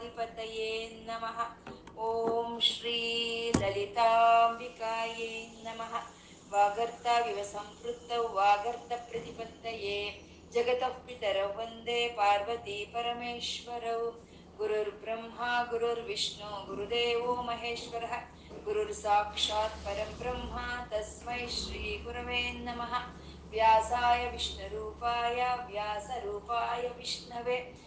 ಗಣಾಧಿಪತಯೇ ನಮಃ. ಓಂ ಶ್ರೀ ಲಲಿತಾಂಬಿಕಾಯೇ ನಮಃ. ವಾಗರ್ತಾವಿವ ಸಂಪೃಕ್ತೌ ವಾಗರ್ತ ಪ್ರತಿಪತ್ತಯೇ. ಜಗತಃ ಪಿತರೌ ವಂದೇ ಪಾರ್ವತಿ ಪರಮೇಶ್ವರೌ. ಗುರುರ್ ಬ್ರಹ್ಮ, ಗುರುರ್ ವಿಷ್ಣು, ಗುರುದೇವೋ ಮಹೇಶ್ವರ. ಗುರುರ್ ಸಾಕ್ಷಾತ್ ಪರಂ ಬ್ರಹ್ಮ, ತಸ್ಮೈ ಶ್ರೀ ಗುರವೇ ನಮಃ. ವ್ಯಾಸಾಯ ವಿಷ್ಣುರೂಪಾಯ, ವ್ಯಾಸರೂಪಾಯ ವಿಷ್ಣವೇ.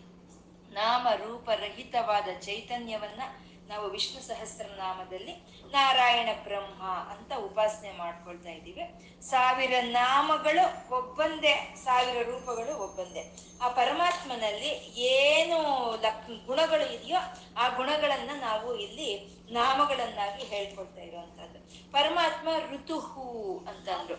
ನಾಮ ರೂಪರಹಿತವಾದ ಚೈತನ್ಯವನ್ನ ನಾವು ವಿಷ್ಣು ಸಹಸ್ರನಾಮದಲ್ಲಿ ನಾರಾಯಣ ಬ್ರಹ್ಮ ಅಂತ ಉಪಾಸನೆ ಮಾಡ್ಕೊಳ್ತಾ ಇದ್ದೀವಿ. ಸಾವಿರ ನಾಮಗಳು ಒಬ್ಬಂದೇ, ಸಾವಿರ ರೂಪಗಳು ಒಬ್ಬಂದೇ. ಆ ಪರಮಾತ್ಮನಲ್ಲಿ ಏನು ಲಕ್ ಗುಣಗಳು ಇದೆಯೋ ಆ ಗುಣಗಳನ್ನ ನಾವು ಇಲ್ಲಿ ನಾಮಗಳನ್ನಾಗಿ ಹೇಳ್ಕೊಳ್ತಾ ಇರುವಂತಹದ್ದು. ಪರಮಾತ್ಮ ಋತುಹು ಅಂತಂದ್ರು.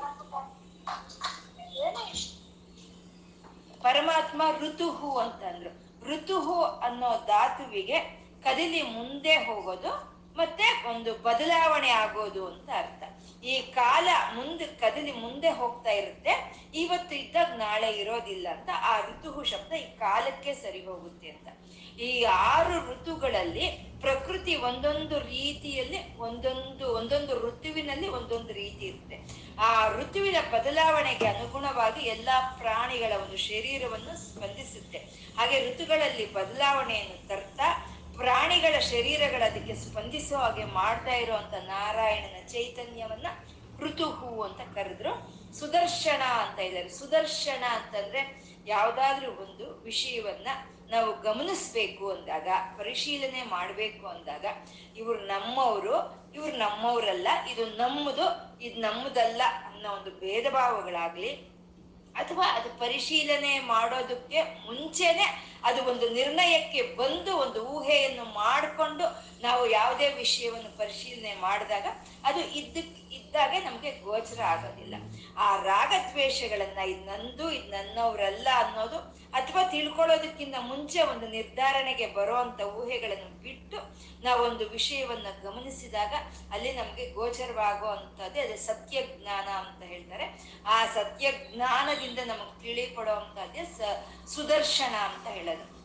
ಪರಮಾತ್ಮ ಋತುಹು ಅಂತಂದ್ರು. ಋತುಹು ಅನ್ನೋ ಧಾತುವಿಗೆ ಕದಲಿ ಮುಂದೆ ಹೋಗೋದು ಮತ್ತೆ ಒಂದು ಬದಲಾವಣೆ ಆಗೋದು ಅಂತ ಅರ್ಥ. ಈ ಕಾಲ ಮುಂದೆ ಕದಲಿ ಮುಂದೆ ಹೋಗ್ತಾ ಇರುತ್ತೆ. ಇವತ್ತು ಇದ್ದಾಗ ನಾಳೆ ಇರೋದಿಲ್ಲ ಅಂತ ಆ ಋತುಹು ಶಬ್ದ ಈ ಕಾಲಕ್ಕೆ ಸರಿ ಹೋಗುತ್ತೆ ಅಂತ. ಈ ಆರು ಋತುಗಳಲ್ಲಿ ಪ್ರಕೃತಿ ಒಂದೊಂದು ರೀತಿಯಲ್ಲಿ ಒಂದೊಂದು ಒಂದೊಂದು ಋತುವಿನಲ್ಲಿ ಒಂದೊಂದು ರೀತಿ ಇರುತ್ತೆ. ಆ ಋತುವಿನ ಬದಲಾವಣೆಗೆ ಅನುಗುಣವಾಗಿ ಎಲ್ಲಾ ಪ್ರಾಣಿಗಳ ಒಂದು ಶರೀರವನ್ನು ಸ್ಪಂದಿಸುತ್ತೆ. ಹಾಗೆ ಋತುಗಳಲ್ಲಿ ಬದಲಾವಣೆಯನ್ನು ತರ್ತಾ ಪ್ರಾಣಿಗಳ ಶರೀರಗಳ ಅದಕ್ಕೆ ಸ್ಪಂದಿಸೋ ಹಾಗೆ ಮಾಡ್ತಾ ಇರುವಂತ ನಾರಾಯಣನ ಚೈತನ್ಯವನ್ನ ಋತುಹು ಅಂತ ಕರೆದ್ರು. ಸುದರ್ಶನ ಅಂತ ಇದ್ದಾರೆ. ಸುದರ್ಶನ ಅಂತಂದ್ರೆ ಯಾವ್ದಾದ್ರೂ ಒಂದು ವಿಷಯವನ್ನ ನಾವು ಗಮನಿಸ್ಬೇಕು ಅಂದಾಗ, ಪರಿಶೀಲನೆ ಮಾಡ್ಬೇಕು ಅಂದಾಗ, ಇವ್ರು ನಮ್ಮವರು, ಇವ್ರು ನಮ್ಮವರಲ್ಲ, ಇದು ನಮ್ಮದು, ಇದು ನಮ್ಮದಲ್ಲ ಅನ್ನೋ ಒಂದು ಭೇದ ಭಾವಗಳಾಗ್ಲಿ ಅಥವಾ ಅದು ಪರಿಶೀಲನೆ ಮಾಡೋದಕ್ಕೆ ಮುಂಚೆನೆ ಅದು ಒಂದು ನಿರ್ಣಯಕ್ಕೆ ಬಂದು ಒಂದು ಊಹೆಯನ್ನು ಮಾಡಿಕೊಂಡು ನಾವು ಯಾವುದೇ ವಿಷಯವನ್ನು ಪರಿಶೀಲನೆ ಮಾಡಿದಾಗ ಅದು ಇದ್ದಕ್ ಇದ್ದಾಗೆ ನಮಗೆ ಗೋಚರ ಆಗೋದಿಲ್ಲ. ಆ ರಾಗದ್ವೇಷಗಳನ್ನ ಇದು ನಂದು, ಇದು ನನ್ನವರಲ್ಲ ಅನ್ನೋದು ಅಥವಾ ತಿಳ್ಕೊಳ್ಳೋದಕ್ಕಿಂತ ಮುಂಚೆ ಒಂದು ನಿರ್ಧಾರಣೆಗೆ ಬರುವಂತ ಊಹೆಗಳನ್ನು ಬಿಟ್ಟು ನಾವೊಂದು ವಿಷಯವನ್ನ ಗಮನಿಸಿದಾಗ ಅಲ್ಲಿ ನಮಗೆ ಗೋಚರವಾಗೋ ಅಂತದ್ದೇ ಅದೇ ಸತ್ಯ ಜ್ಞಾನ ಅಂತ ಹೇಳ್ತಾರೆ. ಆ ಸತ್ಯ ಜ್ಞಾನದಿಂದ ನಮಗೆ ತಿಳಿಕೊಡೋ ಅಂತದ್ದೇ ಸ, ಸುದರ್ಶನ ಅಂತ ಹೇಳೋದು.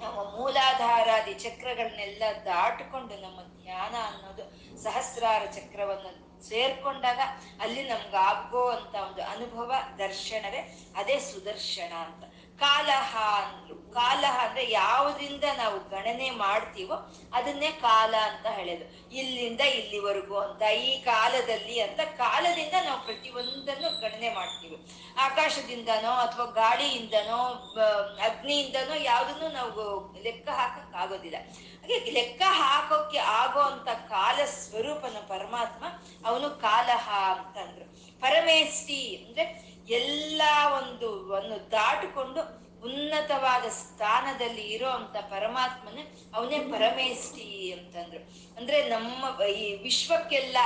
ನಮ್ಮ ಮೂಲಾಧಾರಾದಿ ಚಕ್ರಗಳನ್ನೆಲ್ಲ ದಾಟಿಕೊಂಡು ನಮ್ಮ ಜ್ಞಾನ ಅನ್ನೋದು ಸಹಸ್ರಾರ ಚಕ್ರವನ್ನು ಸೇರ್ಕೊಂಡಾಗ ಅಲ್ಲಿ ನಮ್ಗಾಗೋ ಅಂತ ಒಂದು ಅನುಭವ ದರ್ಶನವೇ ಅದೇ ಸುದರ್ಶನ ಅಂತ. ಕಾಲಹ ಅಂದ್ರು ಕಾಲಹ ಅಂದ್ರೆ ಯಾವುದರಿಂದ ನಾವು ಗಣನೆ ಮಾಡ್ತೀವೋ ಅದನ್ನೇ ಕಾಲ ಅಂತ ಹೇಳೋದು. ಇಲ್ಲಿಂದ ಇಲ್ಲಿವರೆಗೂ ಅಂತ, ಈ ಕಾಲದಲ್ಲಿ ಅಂತ, ಕಾಲದಿಂದ ನಾವು ಪ್ರತಿಯೊಂದನ್ನು ಗಣನೆ ಮಾಡ್ತೀವಿ. ಆಕಾಶದಿಂದನೋ ಅಥವಾ ಗಾಳಿಯಿಂದನೋ ಅಗ್ನಿಯಿಂದನೋ ಯಾವುದನ್ನು ನಾವು ಲೆಕ್ಕ ಹಾಕಕ್ ಆಗೋದಿಲ್ಲ. ಹಾಗೆ ಲೆಕ್ಕ ಹಾಕೋಕೆ ಆಗೋ ಅಂತ ಕಾಲ ಸ್ವರೂಪನ ಪರಮಾತ್ಮ ಅವನು ಕಾಲಹ ಅಂತಂದ್ರು. ಪರಮೇಷ್ಠಿ ಅಂದ್ರೆ ಎಲ್ಲ ಒಂದು ಒಂದು ದಾಟಿಕೊಂಡು ಉನ್ನತವಾದ ಸ್ಥಾನದಲ್ಲಿ ಇರೋ ಅಂತ ಪರಮಾತ್ಮನೇ ಅವನೇ ಪರಮೇಷ್ಠಿ ಅಂತಂದ್ರು. ಅಂದ್ರೆ ನಮ್ಮ ಈ ವಿಶ್ವಕ್ಕೆಲ್ಲ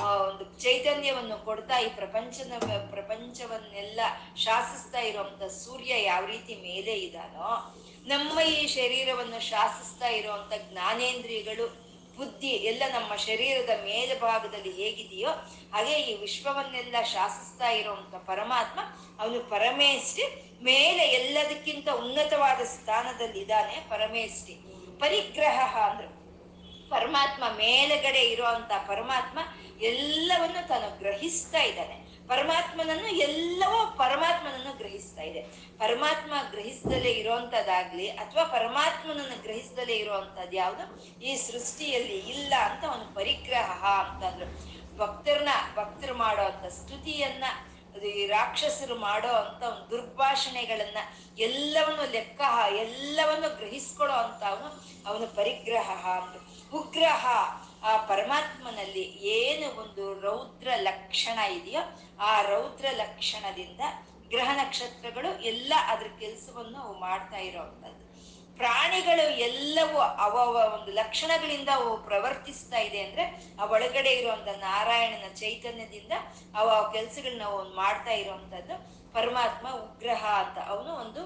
ಒಂದು ಚೈತನ್ಯವನ್ನು ಕೊಡ್ತಾ ಈ ಪ್ರಪಂಚದ ಪ್ರಪಂಚವನ್ನೆಲ್ಲ ಶಾಸಿಸ್ತಾ ಇರುವಂತ ಸೂರ್ಯ ಯಾವ ರೀತಿ ಮೇಲೆ ಇದಾನೋ, ನಮ್ಮ ಈ ಶರೀರವನ್ನು ಶಾಸಿಸ್ತಾ ಇರುವಂತ ಜ್ಞಾನೇಂದ್ರಿಯಗಳು ಬುದ್ಧಿ ಎಲ್ಲ ನಮ್ಮ ಶರೀರದ ಮೇಲ್ಭಾಗದಲ್ಲಿ ಹೇಗಿದೆಯೋ ಹಾಗೆ ಈ ವಿಶ್ವವನ್ನೆಲ್ಲ ಶಾಸಿಸ್ತಾ ಇರುವಂತ ಪರಮಾತ್ಮ ಅವನು ಪರಮೇಷ್ಠಿ ಮೇಲೆ ಎಲ್ಲದಕ್ಕಿಂತ ಉನ್ನತವಾದ ಸ್ಥಾನದಲ್ಲಿ ಇದ್ದಾನೆ ಪರಮೇಷ್ಠಿ. ಪರಿಗ್ರಹ ಅಂದ್ರು. ಪರಮಾತ್ಮ ಮೇಲುಗಡೆ ಇರುವಂತ ಪರಮಾತ್ಮ ಎಲ್ಲವನ್ನು ತಾನು ಗ್ರಹಿಸ್ತಾ ಇದ್ದಾನೆ. ಪರಮಾತ್ಮನನ್ನು ಎಲ್ಲವೂ ಪರಮಾತ್ಮನನ್ನು ಗ್ರಹಿಸ್ತಾ ಇದೆ. ಪರಮಾತ್ಮ ಗ್ರಹಿಸದಲ್ಲೇ ಇರೋಂಥದ್ದಾಗ್ಲಿ ಅಥವಾ ಪರಮಾತ್ಮನನ್ನು ಗ್ರಹಿಸದಲ್ಲೇ ಇರುವಂತದ್ದು ಯಾವುದು? ಈ ಸೃಷ್ಟಿಯಲ್ಲಿ ಇಲ್ಲ ಅಂತ ಅವನು ಪರಿಗ್ರಹ ಅಂತಂದ್ರು. ಭಕ್ತರನ್ನ, ಭಕ್ತರು ಮಾಡೋ ಅಂತ ಸ್ತುತಿಯನ್ನ ಈ ರಾಕ್ಷಸರು ಮಾಡೋ ಅಂತ ಒಂದು ದುರ್ಭಾಷಣೆಗಳನ್ನ ಎಲ್ಲವನ್ನು ಲೆಕ್ಕ ಎಲ್ಲವನ್ನು ಗ್ರಹಿಸ್ಕೊಳ್ಳೋ ಅಂತ ಅವನು ಅವನು ಪರಿಗ್ರಹ ಉಗ್ರಹ ಆ ಪರಮಾತ್ಮನಲ್ಲಿ ಏನು ಒಂದು ರೌದ್ರ ಲಕ್ಷಣ ಇದೆಯೋ ಆ ರೌದ್ರ ಲಕ್ಷಣದಿಂದ ಗ್ರಹ ನಕ್ಷತ್ರಗಳು ಎಲ್ಲ ಅದ್ರ ಕೆಲಸವನ್ನು ಅವು ಮಾಡ್ತಾ ಇರೋವಂಥದ್ದು. ಪ್ರಾಣಿಗಳು ಎಲ್ಲವೂ ಅವ ಒಂದು ಲಕ್ಷಣಗಳಿಂದ ಅವು ಪ್ರವರ್ತಿಸ್ತಾ ಇದೆ ಅಂದ್ರೆ ಆ ಒಳಗಡೆ ಇರುವಂತ ನಾರಾಯಣನ ಚೈತನ್ಯದಿಂದ ಅವ ಕೆಲ್ಸಗಳನ್ನ ಅವನು ಮಾಡ್ತಾ ಇರುವಂತದ್ದು ಪರಮಾತ್ಮ ಉಗ್ರಹ ಅಂತ ಅವನು ಒಂದು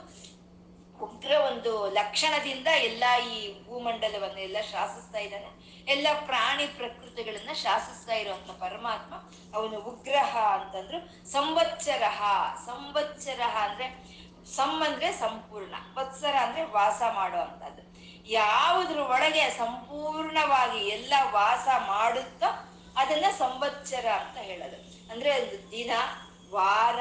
ಉಗ್ರ ಒಂದು ಲಕ್ಷಣದಿಂದ ಎಲ್ಲ ಈ ಭೂಮಂಡಲವನ್ನು ಎಲ್ಲ ಶಾಸಿಸ್ತಾ ಇದ್ದಾನೆ. ಎಲ್ಲ ಪ್ರಾಣಿ ಪ್ರಕೃತಿಗಳನ್ನ ಶಾಸಿಸ್ತಾ ಇರುವಂತ ಪರಮಾತ್ಮ, ಅವನು ಉಗ್ರಹ ಅಂತಂದ್ರು ಸಂವತ್ಸರ ಸಂವತ್ಸರ ಅಂದ್ರೆ ಸಂ ಅಂದ್ರೆ ಸಂಪೂರ್ಣ, ವತ್ಸರ ಅಂದ್ರೆ ವಾಸ ಮಾಡೋ ಅಂತದ್ದು ಯಾವುದ್ರ ಒಳಗೆ ಸಂಪೂರ್ಣವಾಗಿ ಎಲ್ಲ ವಾಸ ಮಾಡುತ್ತೋ ಅದನ್ನ ಸಂವತ್ಸರ ಅಂತ ಹೇಳೋದು. ಅಂದ್ರೆ ಒಂದು ದಿನ, ವಾರ,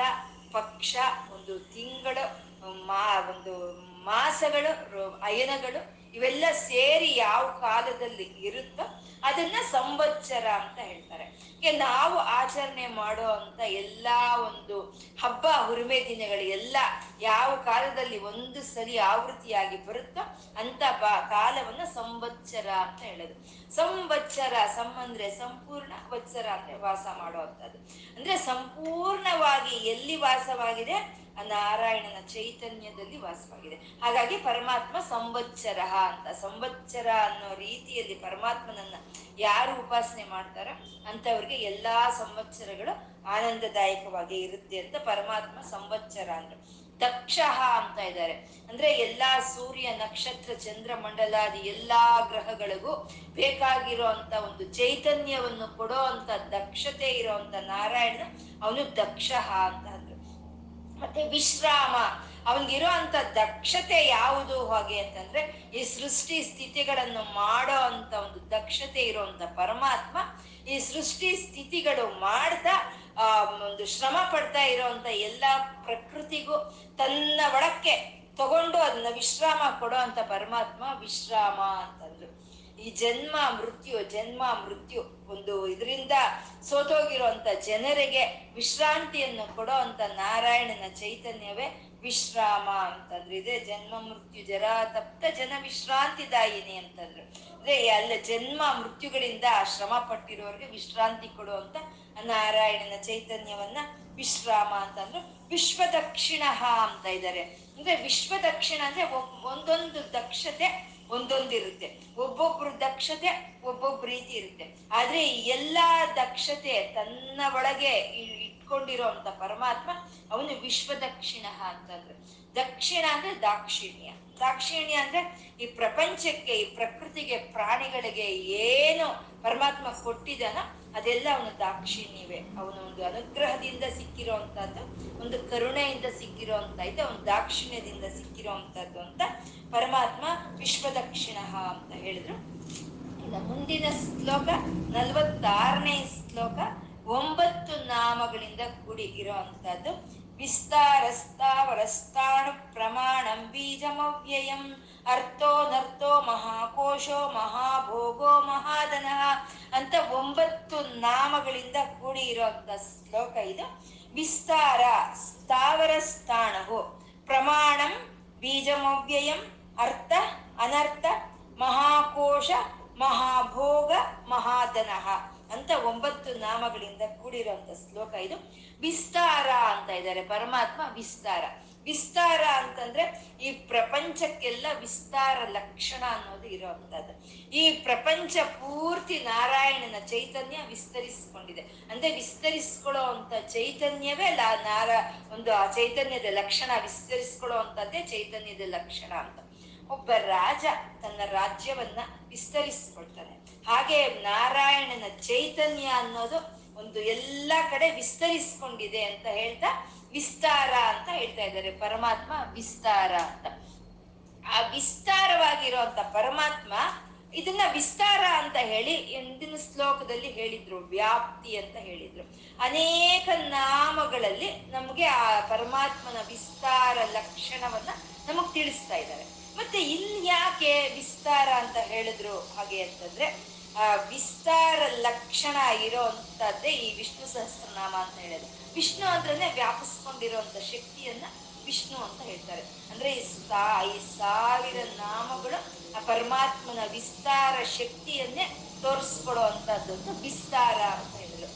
ಪಕ್ಷ, ಒಂದು ತಿಂಗಳು, ಮಾ, ಒಂದು ಮಾಸಗಳು ಅಯನಗಳು ಇವೆಲ್ಲ ಸೇರಿ ಯಾವ ಕಾಲದಲ್ಲಿ ಇರುತ್ತೋ ಅದನ್ನ ಸಂವತ್ಸರ ಅಂತ ಹೇಳ್ತಾರೆ. ನಾವು ಆಚರಣೆ ಮಾಡೋ ಅಂತ ಎಲ್ಲಾ ಒಂದು ಹಬ್ಬ ಹುರಿಮೆ ದಿನಗಳು ಎಲ್ಲ ಯಾವ ಕಾಲದಲ್ಲಿ ಒಂದು ಸರಿ ಆವೃತ್ತಿಯಾಗಿ ಬರುತ್ತೋ ಅಂತ ಬಾ, ಕಾಲವನ್ನ ಸಂವತ್ಸರ ಅಂತ ಹೇಳೋದು. ಸಂವತ್ಸರ, ಸಂ ಅಂದ್ರೆ ಸಂಪೂರ್ಣ ವತ್ಸರ ಅಂದ್ರೆ ವಾಸ ಮಾಡುವಂಥದ್ದು ಅಂದ್ರೆ ಸಂಪೂರ್ಣವಾಗಿ ಎಲ್ಲಿ ವಾಸವಾಗಿದೆ? ನಾರಾಯಣನ ಚೈತನ್ಯದಲ್ಲಿ ವಾಸವಾಗಿದೆ. ಹಾಗಾಗಿ ಪರಮಾತ್ಮ ಸಂವತ್ಸರ ಅಂತ. ಸಂವತ್ಸರ ಅನ್ನೋ ರೀತಿಯಲ್ಲಿ ಪರಮಾತ್ಮನನ್ನ ಯಾರು ಉಪಾಸನೆ ಮಾಡ್ತಾರ? ಅಂತವ್ರಿಗೆ ಎಲ್ಲಾ ಸಂವತ್ಸರಗಳು ಆನಂದದಾಯಕವಾಗಿ ಇರುತ್ತೆ ಅಂತ ಪರಮಾತ್ಮ ಸಂವತ್ಸರ ಅಂದ್ರು. ದಕ್ಷ ಅಂತ ಇದ್ದಾರೆ. ಅಂದ್ರೆ ಎಲ್ಲಾ ಸೂರ್ಯ, ನಕ್ಷತ್ರ, ಚಂದ್ರ ಮಂಡಲಾದಿ ಎಲ್ಲಾ ಗ್ರಹಗಳಿಗೂ ಬೇಕಾಗಿರೋ ಅಂತ ಒಂದು ಚೈತನ್ಯವನ್ನು ಕೊಡೋ ಅಂತ ದಕ್ಷತೆ ಇರೋಂತ ನಾರಾಯಣ ಅವನು ದಕ್ಷ ಅಂತ. ಮತ್ತೆ ವಿಶ್ರಾಮ ಅವನಿಗಿರೋ ಅಂತ ದಕ್ಷತೆ ಯಾವುದು ಹಾಗೆ ಅಂತಂದ್ರೆ ಈ ಸೃಷ್ಟಿ ಸ್ಥಿತಿಗಳನ್ನು ಮಾಡೋ ಅಂತ ಒಂದು ದಕ್ಷತೆ ಇರುವಂತ ಪರಮಾತ್ಮ ಈ ಸೃಷ್ಟಿ ಸ್ಥಿತಿಗಳು ಮಾಡ್ತಾ ಆ, ಒಂದು ಶ್ರಮ ಪಡ್ತಾ ಇರೋಂತ ಎಲ್ಲಾ ಪ್ರಕೃತಿಗೂ ತನ್ನ ಒಳಕ್ಕೆ ತಗೊಂಡು ಅದನ್ನ ವಿಶ್ರಾಮ ಕೊಡೋ ಅಂತ ಪರಮಾತ್ಮ ವಿಶ್ರಾಮ ಅಂತಂದ್ರು. ಈ ಜನ್ಮ ಮೃತ್ಯು ಜನ್ಮ ಮೃತ್ಯು ಒಂದು ಇದರಿಂದ ಸೋತೋಗಿರುವಂತ ಜನರಿಗೆ ವಿಶ್ರಾಂತಿಯನ್ನು ಕೊಡೋ ಅಂತ ನಾರಾಯಣನ ಚೈತನ್ಯವೇ ವಿಶ್ರಾಮ ಅಂತಂದ್ರು. ಇದೇ ಜನ್ಮ ಮೃತ್ಯು, ಜರ ತಪ್ತ ಜನ ವಿಶ್ರಾಂತಿದಾಯಿನಿ ಅಂತಂದ್ರು. ಅಂದ್ರೆ ಅಲ್ಲ ಜನ್ಮ ಮೃತ್ಯುಗಳಿಂದ ಶ್ರಮ ಪಟ್ಟಿರೋರಿಗೆ ವಿಶ್ರಾಂತಿ ಕೊಡುವಂತ ನಾರಾಯಣನ ಚೈತನ್ಯವನ್ನ ವಿಶ್ರಾಮ ಅಂತಂದ್ರು. ವಿಶ್ವ ದಕ್ಷಿಣ ಅಂತ ಇದ್ದಾರೆ ಅಂದ್ರೆ ವಿಶ್ವ ದಕ್ಷಿಣ ಅಂದ್ರೆ ಒಂದೊಂದು ದಕ್ಷತೆ ಒಂದೊಂದಿರುತ್ತೆ. ಒಬ್ಬೊಬ್ರು ದಕ್ಷತೆ ಒಬ್ಬೊಬ್ಬ ರೀತಿ ಇರುತ್ತೆ. ಆದ್ರೆ ಎಲ್ಲಾ ದಕ್ಷತೆ ತನ್ನ ಒಳಗೆ ಇಟ್ಕೊಂಡಿರೋ ಪರಮಾತ್ಮ ಅವನು ವಿಶ್ವ ದಕ್ಷಿಣ ಅಂತಂದ್ರೆ. ದಕ್ಷಿಣ ಅಂದ್ರೆ ದಾಕ್ಷಿಣ್ಯ. ದಾಕ್ಷಿಣ್ಯ ಅಂದ್ರೆ ಈ ಪ್ರಪಂಚಕ್ಕೆ, ಈ ಪ್ರಕೃತಿಗೆ, ಪ್ರಾಣಿಗಳಿಗೆ ಏನು ಪರಮಾತ್ಮ ಕೊಟ್ಟಿದ್ದಾನೋ ಅದೆಲ್ಲ ಅವನು ದಾಕ್ಷಿಣ್ಯವೇ. ಅವನ ಒಂದು ಅನುಗ್ರಹದಿಂದ ಸಿಕ್ಕಿರುವಂತಹದ್ದು, ಒಂದು ಕರುಣೆಯಿಂದ ಸಿಕ್ಕಿರುವಂತ ಇದೆ ಅವನು ದಾಕ್ಷಿಣ್ಯದಿಂದ ಸಿಕ್ಕಿರುವಂತದ್ದು ಅಂತ ಪರಮಾತ್ಮ ವಿಶ್ವ ದಕ್ಷಿಣ ಅಂತ ಹೇಳಿದ್ರು. ಇನ್ನು ಮುಂದಿನ ಶ್ಲೋಕ, ನಲ್ವತ್ತಾರನೇ ಶ್ಲೋಕ, ಒಂಬತ್ತು ನಾಮಗಳಿಂದ ಕೂಡಿ ಇರೋ ಅಂತದ್ದು ವಿಸ್ತಾರಸ್ತಾವರಸ್ತಾಣು ಪ್ರಮಾಣಂ ಬೀಜಮವ್ಯಯಂ ಅರ್ಥೋ ನರ್ಥೋ ಮಹಾಕೋಶೋ ಮಹಾಭೋಗೋ ಮಹಾದನ ಅಂತ ಒಂಬತ್ತು ನಾಮಗಳಿಂದ ಕೂಡಿ ಇರುವಂತ ಶ್ಲೋಕ ಇದು. ವಿಸ್ತಾರ ಸ್ಥಾವರ ಸ್ಥಾಣವು ಪ್ರಮಾಣಂ ಬೀಜಮವ್ಯಯಂ ಅರ್ಥ ಅನರ್ಥ ಮಹಾಕೋಶ ಮಹಾಭೋಗ ಮಹಾದನಃ ಅಂತ ಒಂಬತ್ತು ನಾಮಗಳಿಂದ ಕೂಡಿರುವಂತ ಶ್ಲೋಕ ಇದು. ವಿಸ್ತಾರ ಅಂತ ಇದ್ದಾರೆ, ಪರಮಾತ್ಮ ವಿಸ್ತಾರ. ವಿಸ್ತಾರ ಅಂತಂದ್ರೆ ಈ ಪ್ರಪಂಚಕ್ಕೆಲ್ಲ ವಿಸ್ತಾರ ಲಕ್ಷಣ ಅನ್ನೋದು ಇರೋವಂಥದ್ದು. ಈ ಪ್ರಪಂಚ ಪೂರ್ತಿ ನಾರಾಯಣನ ಚೈತನ್ಯ ವಿಸ್ತರಿಸಿಕೊಂಡಿದೆ. ಅಂದ್ರೆ ವಿಸ್ತರಿಸ್ಕೊಳ್ಳೋ ಅಂತ ಚೈತನ್ಯವೇ ನಾರ, ಒಂದು ಆ ಚೈತನ್ಯದ ಲಕ್ಷಣ, ವಿಸ್ತರಿಸ್ಕೊಳ್ಳೋ ಅಂತದ್ದೇ ಚೈತನ್ಯದ ಲಕ್ಷಣ ಅಂತ. ಒಬ್ಬ ರಾಜ ತನ್ನ ರಾಜ್ಯವನ್ನ ವಿಸ್ತರಿಸ್ಕೊಳ್ತಾನೆ. ಹಾಗೆ ನಾರಾಯಣನ ಚೈತನ್ಯ ಅನ್ನೋದು ಒಂದು ಎಲ್ಲ ಕಡೆ ವಿಸ್ತರಿಸ್ಕೊಂಡಿದೆ ಅಂತ ಹೇಳ್ತಾ ವಿಸ್ತಾರ ಅಂತ ಹೇಳ್ತಾ ಇದ್ದಾರೆ. ಪರಮಾತ್ಮ ವಿಸ್ತಾರ ಅಂತ. ಆ ವಿಸ್ತಾರವಾಗಿರುವಂತ ಪರಮಾತ್ಮ ಇದನ್ನ ವಿಸ್ತಾರ ಅಂತ ಹೇಳಿ ಎಂದಿನ ಶ್ಲೋಕದಲ್ಲಿ ಹೇಳಿದ್ರು, ವ್ಯಾಪ್ತಿ ಅಂತ ಹೇಳಿದ್ರು. ಅನೇಕ ನಾಮಗಳಲ್ಲಿ ನಮಗೆ ಆ ಪರಮಾತ್ಮನ ವಿಸ್ತಾರ ಲಕ್ಷಣವನ್ನ ನಮಗ್ ತಿಳಿಸ್ತಾ ಇದ್ದಾರೆ. ಮತ್ತೆ ಇಲ್ಲಿ ಯಾಕೆ ವಿಸ್ತಾರ ಅಂತ ಹೇಳಿದ್ರು ಹಾಗೆ ಅಂತಂದ್ರೆ ಆ ವಿಸ್ತಾರ ಲಕ್ಷಣ ಇರೋಂಥದ್ದೇ ಈ ವಿಷ್ಣು ಸಹಸ್ರನಾಮ ಅಂತ ಹೇಳೋದು ವಿಷ್ಣು ಅಂದ್ರೆ ವ್ಯಾಪಿಸ್ಕೊಂಡಿರುವಂತ ಶಕ್ತಿಯನ್ನ ವಿಷ್ಣು ಅಂತ ಹೇಳ್ತಾರೆ. ಅಂದ್ರೆ ಈ ಸಾ ಈ ಸಾವಿರ ನಾಮಗಳು ಆ ಪರಮಾತ್ಮನ ವಿಸ್ತಾರ ಶಕ್ತಿಯನ್ನೇ ತೋರಿಸ್ಕೊಡೋ ಅಂತದ್ದು ವಿಸ್ತಾರ ಅಂತ ಹೇಳಿದ್ರು.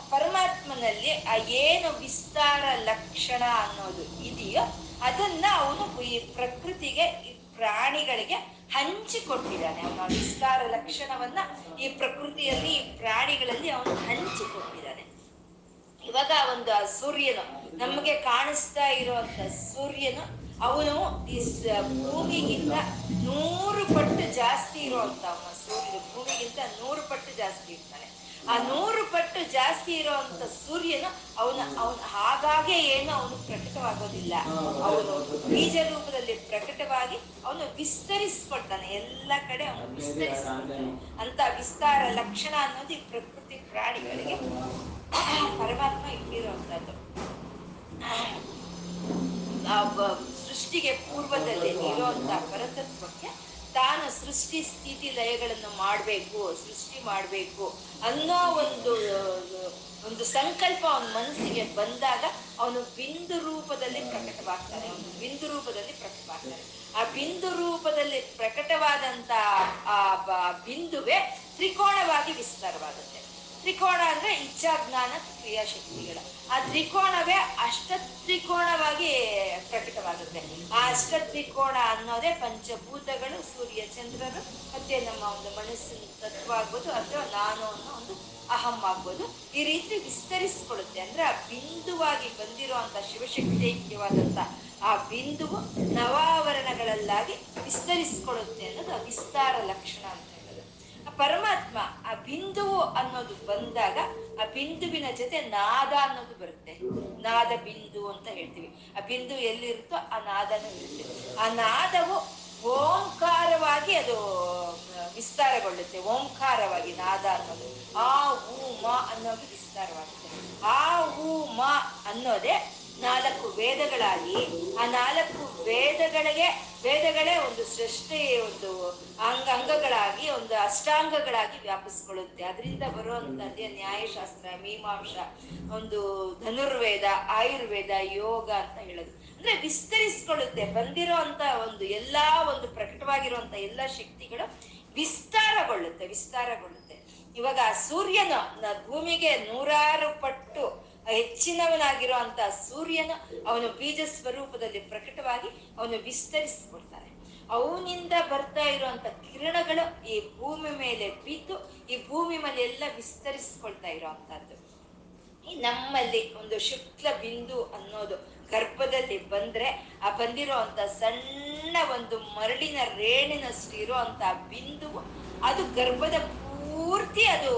ಆ ಪರಮಾತ್ಮನಲ್ಲಿ ಆ ಏನು ವಿಸ್ತಾರ ಲಕ್ಷಣ ಅನ್ನೋದು ಇದೆಯೋ ಅದನ್ನ ಅವನು ಈ ಪ್ರಕೃತಿಗೆ, ಈ ಪ್ರಾಣಿಗಳಿಗೆ ಹಂಚಿಕೊಟ್ಟಿದ್ದಾನೆ. ಅವನ ವಿಸ್ತಾರ ಲಕ್ಷಣವನ್ನ ಈ ಪ್ರಕೃತಿಯಲ್ಲಿ, ಈ ಪ್ರಾಣಿಗಳಲ್ಲಿ ಅವನು ಹಂಚಿಕೊಟ್ಟಿದ್ದಾನೆ. ಇವಾಗ ಒಂದು ಸೂರ್ಯನು ನಮಗೆ ಕಾಣಿಸ್ತಾ ಇರುವಂತ ಸೂರ್ಯನು, ಅವನು ಈ ಭೂಮಿಗಿಂತ ನೂರು ಪಟ್ಟು ಜಾಸ್ತಿ ಇರುವಂತ ಅವನ ಸೂರ್ಯ ಭೂಮಿಗಿಂತ ನೂರು ಪಟ್ಟು ಜಾಸ್ತಿ ಇರ್ತಾನೆ. ಆ ನೂರು ಪಟ್ಟು ಜಾಸ್ತಿ ಇರುವಂತ ಸೂರ್ಯನು ಅವನ ಅವನ ಹಾಗಾಗೆ ಏನು ಅವನು ಪ್ರಕಟವಾಗೋದಿಲ್ಲ. ಅವನು ಬೀಜ ರೂಪದಲ್ಲಿ ಪ್ರಕಟವಾಗಿ ಅವನು ವಿಸ್ತರಿಸ್ಕೊಡ್ತಾನೆ ಎಲ್ಲ ಕಡೆ ಅವನು ವಿಸ್ತರಿಸ್ಕೊಡ್ತಾನೆ ಅಂತ ವಿಸ್ತಾರ ಲಕ್ಷಣ ಅನ್ನೋದು ಈ ಪ್ರಕೃತಿ ಪ್ರಾಣಿಗಳಿಗೆ ಪರಮಾತ್ಮ ಇಟ್ಟಿರುವಂತದ್ದು ಸೃಷ್ಟಿಗೆ ಪೂರ್ವದಲ್ಲಿ ಇರುವಂತ ಪರತತ್ವಕ್ಕೆ ತಾನು ಸೃಷ್ಟಿ ಸ್ಥಿತಿ ಲಯಗಳನ್ನು ಮಾಡಬೇಕು, ಸೃಷ್ಟಿ ಮಾಡಬೇಕು ಅನ್ನೋ ಒಂದು ಒಂದು ಸಂಕಲ್ಪ ಅವನ ಮನಸ್ಸಿಗೆ ಬಂದಾಗ ಅವನು ಬಿಂದು ರೂಪದಲ್ಲಿ ಪ್ರಕಟವಾಗ್ತಾನೆ, ಅವನು ಬಿಂದು ರೂಪದಲ್ಲಿ ಪ್ರಕಟವಾಗ್ತಾನೆ. ಆ ಬಿಂದು ರೂಪದಲ್ಲಿ ಪ್ರಕಟವಾದಂತ ಆ ಬಿಂದುವೆ ತ್ರಿಕೋಣವಾಗಿ ವಿಸ್ತಾರವಾಗುತ್ತೆ. ತ್ರಿಕೋಣ ಅಂದ್ರೆ ಇಚ್ಛಾ ಜ್ಞಾನ ಕ್ರಿಯಾಶಕ್ತಿಗಳ ಆ ತ್ರಿಕೋಣವೇ ಅಷ್ಟ ತ್ರಿಕೋಣವಾಗಿ ಪ್ರಕಟವಾಗುತ್ತೆ. ಆ ಅಷ್ಟ ತ್ರಿಕೋಣ ಅನ್ನೋದೇ ಪಂಚಭೂತಗಳು, ಸೂರ್ಯ ಚಂದ್ರರು, ಮತ್ತೆ ನಮ್ಮ ಒಂದು ಮನಸ್ಸಿನ ತತ್ವ ಆಗ್ಬೋದು, ಅಥವಾ ನಾನು ಅನ್ನೋ ಒಂದು ಅಹಂ ಆಗ್ಬೋದು. ಈ ರೀತಿ ವಿಸ್ತರಿಸ್ಕೊಳ್ಳುತ್ತೆ. ಅಂದ್ರೆ ಆ ಬಿಂದುವಾಗಿ ಬಂದಿರುವಂತ ಶಿವಶಕ್ತಿಯವಾದಂತ ಆ ಬಿಂದುವು ನವಾವರಣಗಳಲ್ಲಾಗಿ ವಿಸ್ತರಿಸ್ಕೊಳ್ಳುತ್ತೆ ಅನ್ನೋದು ಆ ವಿಸ್ತಾರ ಲಕ್ಷಣ ಅಂತ ಪರಮಾತ್ಮ ಆ ಬಿಂದುವು ಅನ್ನೋದು ಬಂದಾಗ ಆ ಬಿಂದುವಿನ ಜೊತೆ ನಾದ ಅನ್ನೋದು ಬರುತ್ತೆ. ನಾದ ಬಿಂದು ಅಂತ ಹೇಳ್ತೀವಿ. ಆ ಬಿಂದು ಎಲ್ಲಿರುತ್ತೋ ಆ ನಾದನೂ ಇರುತ್ತೆ. ಆ ನಾದವು ಓಂಕಾರವಾಗಿ ಅದು ವಿಸ್ತಾರಗೊಳ್ಳುತ್ತೆ. ಓಂಕಾರವಾಗಿ ನಾದ ಅನ್ನೋದು. ಆ ಹೂ ಮ ಅನ್ನೋದು ವಿಸ್ತಾರವಾಗುತ್ತೆ. ಆ ಹೂ ಮ ಅನ್ನೋದೇ ನಾಲ್ಕು ವೇದಗಳಾಗಿ, ಆ ನಾಲ್ಕು ವೇದಗಳಿಗೆ ವೇದಗಳೇ ಒಂದು ಸೃಷ್ಟಿ, ಒಂದು ಅಂಗ, ಅಂಗಗಳಾಗಿ, ಒಂದು ಅಷ್ಟಾಂಗಗಳಾಗಿ ವ್ಯಾಪಿಸ್ಕೊಳ್ಳುತ್ತೆ. ಅದರಿಂದ ಬರುವಂತದ್ದೇ ನ್ಯಾಯಶಾಸ್ತ್ರ, ಮೀಮಾಂಸ, ಒಂದು ಧನುರ್ವೇದ, ಆಯುರ್ವೇದ, ಯೋಗ ಅಂತ ಹೇಳೋದು. ಅಂದ್ರೆ ವಿಸ್ತರಿಸ್ಕೊಳ್ಳುತ್ತೆ. ಬಂದಿರೋ ಅಂತ ಒಂದು ಎಲ್ಲಾ ಒಂದು ಪ್ರಕಟವಾಗಿರುವಂತ ಎಲ್ಲ ಶಕ್ತಿಗಳು ವಿಸ್ತಾರಗೊಳ್ಳುತ್ತೆ ವಿಸ್ತಾರಗೊಳ್ಳುತ್ತೆ. ಇವಾಗ ಸೂರ್ಯನ ಭೂಮಿಗೆ ನೂರಾರು ಪಟ್ಟು ಹೆಚ್ಚಿನವನಾಗಿರುವಂತ ಸೂರ್ಯನ ಅವನು ಬೀಜ ಸ್ವರೂಪದಲ್ಲಿ ಪ್ರಕಟವಾಗಿ ಅವನು ವಿಸ್ತರಿಸಿಕೊಡ್ತಾರೆ ಅವನಿಂದ ಬರ್ತಾ ಇರುವಂತ ಕಿರಣಗಳು ಈ ಭೂಮಿ ಮೇಲೆ ಬಿದ್ದು ಈ ಭೂಮಿ ಮೇಲೆ ಎಲ್ಲ ವಿಸ್ತರಿಸ್ಕೊಳ್ತಾ ಇರುವಂತಹದ್ದು. ನಮ್ಮಲ್ಲಿ ಒಂದು ಶುಕ್ಲ ಬಿಂದು ಅನ್ನೋದು ಗರ್ಭದಲ್ಲಿ ಬಂದ್ರೆ ಆ ಬಂದಿರುವಂತ ಸಣ್ಣ ಒಂದು ಮರಳಿನ ರೇಣಿನಷ್ಟು ಇರುವಂತ ಬಿಂದು ಅದು ಗರ್ಭದ ಪೂರ್ತಿ ಅದು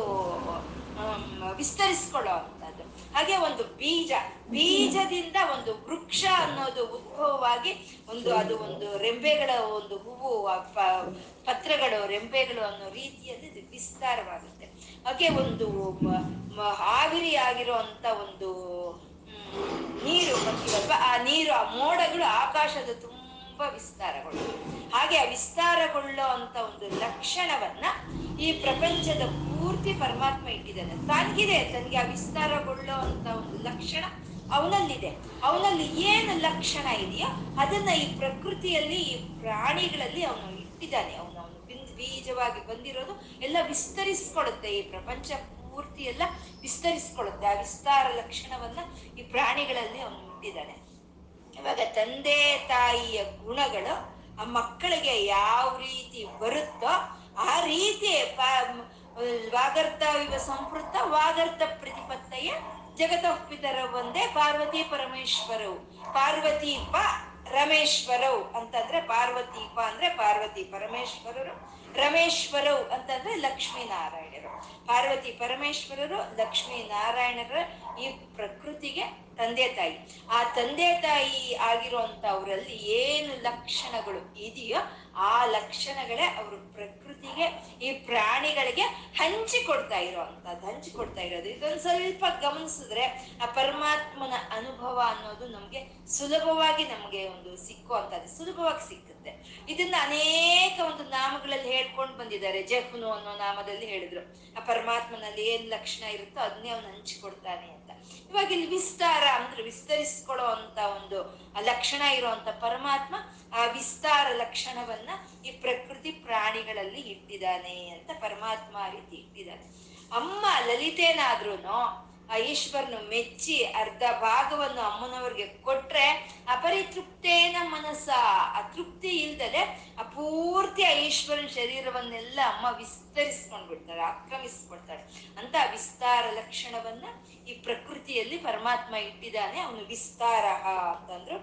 ವಿಸ್ತರಿಸ್ಕೊಳ್ಳೋ ಹಾಗೆ ಒಂದು ಬೀಜ, ಬೀಜದಿಂದ ಒಂದು ವೃಕ್ಷ ಅನ್ನೋದು ಉದ್ಭವವಾಗಿ ಒಂದು ಅದು ಒಂದು ರೆಂಬೆಗಳ ಒಂದು ಹೂವು ಪತ್ರಗಳು, ರೆಂಬೆಗಳು ಅನ್ನೋ ರೀತಿಯಲ್ಲಿ ಇದು ವಿಸ್ತಾರವಾಗುತ್ತೆ. ಹಾಗೆ ಒಂದು ಆವಿರಿ ಆಗಿರುವಂತ ಒಂದು ನೀರು ಬರ್ತೀವಲ್ವಾ ಆ ನೀರು, ಆ ಮೋಡಗಳು ಆಕಾಶದ ತುಂಬಾ ವಿಸ್ತಾರಗಳು ಹಾಗೆ ಆ ವಿಸ್ತಾರಗೊಳ್ಳೋ ಅಂತ ಒಂದು ಲಕ್ಷಣವನ್ನ ಈ ಪ್ರಪಂಚದ ಪೂರ್ತಿ ಪರಮಾತ್ಮ ಇಟ್ಟಿದ್ದಾನೆ. ತನಗಿದೆ, ತನಗೆ ಆ ವಿಸ್ತಾರಗೊಳ್ಳೋ ಅಂತ ಒಂದು ಲಕ್ಷಣ ಅವನಲ್ಲಿದೆ. ಅವನಲ್ಲಿ ಏನು ಲಕ್ಷಣ ಇದೆಯೋ ಅದನ್ನ ಈ ಪ್ರಕೃತಿಯಲ್ಲಿ, ಈ ಪ್ರಾಣಿಗಳಲ್ಲಿ ಅವನು ಇಟ್ಟಿದ್ದಾನೆ. ಅವನು ಅವನು ಬಿಂದು ಬೀಜವಾಗಿ ಬಂದಿರೋದು ಎಲ್ಲ ವಿಸ್ತರಿಸ್ಕೊಳುತ್ತೆ. ಈ ಪ್ರಪಂಚ ಪೂರ್ತಿ ಎಲ್ಲ ವಿಸ್ತರಿಸ್ಕೊಳ್ಳುತ್ತೆ ಆ ವಿಸ್ತಾರ ಲಕ್ಷಣವನ್ನ ಈ ಪ್ರಾಣಿಗಳಲ್ಲಿ ಅವನು ಇಟ್ಟಿದ್ದಾನೆ. ಇವಾಗ ತಂದೆ ತಾಯಿಯ ಗುಣಗಳು ಆ ಮಕ್ಕಳಿಗೆ ಯಾವ ರೀತಿ ಬರುತ್ತೋ ಆ ರೀತಿ ವಾಗರ್ಥ ಇವ ಸಂಪೃತ್ತ ವಾಗರ್ತ ಪ್ರತಿಪತ್ತಯ ಜಗತಃ ಪಿತರ ಒಂದೇ ಪಾರ್ವತಿ ಪರಮೇಶ್ವರವು. ಪಾರ್ವತಿ ಪ ರಮೇಶ್ವರವು ಅಂತಂದ್ರೆ ಪಾರ್ವತಿ ಪ ಅಂದ್ರೆ ಪಾರ್ವತಿ ಪರಮೇಶ್ವರರು, ರಮೇಶ್ವರವು ಅಂತಂದ್ರೆ ಲಕ್ಷ್ಮೀನಾರಾಯಣರು. ಪಾರ್ವತಿ ಪರಮೇಶ್ವರರು, ಲಕ್ಷ್ಮೀನಾರಾಯಣರ ಈ ಪ್ರಕೃತಿಗೆ ತಂದೆ ತಾಯಿ. ಆ ತಂದೆ ತಾಯಿ ಆಗಿರುವಂತವ್ರಲ್ಲಿ ಏನು ಲಕ್ಷಣಗಳು ಇದೆಯೋ ಆ ಲಕ್ಷಣಗಳೇ ಅವರು ಪ್ರಕೃತಿಗೆ, ಈ ಪ್ರಾಣಿಗಳಿಗೆ ಹಂಚಿಕೊಡ್ತಾ ಇರೋವಂಥದ್ದು ಹಂಚಿಕೊಡ್ತಾ ಇರೋದು. ಇದೊಂದು ಸ್ವಲ್ಪ ಗಮನಿಸಿದ್ರೆ ಆ ಪರಮಾತ್ಮನ ಅನುಭವ ಅನ್ನೋದು ನಮಗೆ ಸುಲಭವಾಗಿ ನಮಗೆ ಒಂದು ಸಿಕ್ಕುವಂಥದ್ದು, ಸುಲಭವಾಗಿ ಸಿಕ್ಕುತ್ತೆ. ಇದನ್ನ ಅನೇಕ ಒಂದು ನಾಮಗಳಲ್ಲಿ ಹೇಳ್ಕೊಂಡು ಬಂದಿದ್ದಾರೆ. ಜಹ್ನು ಅನ್ನೋ ನಾಮದಲ್ಲಿ ಹೇಳಿದ್ರು. ಆ ಪರಮಾತ್ಮನಲ್ಲಿ ಏನ್ ಲಕ್ಷಣ ಇರುತ್ತೋ ಅದನ್ನೇ ಅವನು ಹಂಚಿಕೊಡ್ತಾನೆ ಇಲ್ಲಿ ವಿಸ್ತಾರ, ಅಂದ್ರೆ ವಿಸ್ತರಿಸ್ಕೊಳ್ಳೋ ಅಂತ ಒಂದು ಲಕ್ಷಣ ಇರುವಂತ ಪರಮಾತ್ಮ ಆ ವಿಸ್ತಾರ ಲಕ್ಷಣವನ್ನ ಈ ಪ್ರಕೃತಿ ಪ್ರಾಣಿಗಳಲ್ಲಿ ಇಟ್ಟಿದ್ದಾನೆ ಅಂತ ಪರಮಾತ್ಮ ರೀತಿ ಇಟ್ಟಿದ್ದಾನೆ. ಅಮ್ಮ ಲಲಿತೇನಾದ್ರೂನು ಆ ಈಶ್ವರನು ಮೆಚ್ಚಿ ಅರ್ಧ ಭಾಗವನ್ನು ಅಮ್ಮನವ್ರಿಗೆ ಕೊಟ್ರೆ ಅಪರಿತೃಪ್ತೇನ ಮನಸ್ಸ. ಅತೃಪ್ತಿ ಇಲ್ದಲೆ ಆ ಪೂರ್ತಿ ಆ ಈಶ್ವರನ ಶರೀರವನ್ನೆಲ್ಲ ಅಮ್ಮ ವಿಸ್ತರಿಸ್ಕೊಂಡ್ಬಿಡ್ತಾರೆ, ಆಕ್ರಮಿಸ್ಕೊಡ್ತಾರೆ. ಅಂತ ವಿಸ್ತಾರ ಲಕ್ಷಣವನ್ನ ಈ ಪ್ರಕೃತಿಯಲ್ಲಿ ಪರಮಾತ್ಮ ಇಟ್ಟಿದ್ದಾನೆ. ಅವನು ವಿಸ್ತಾರ ಅಂತಂದ್ರು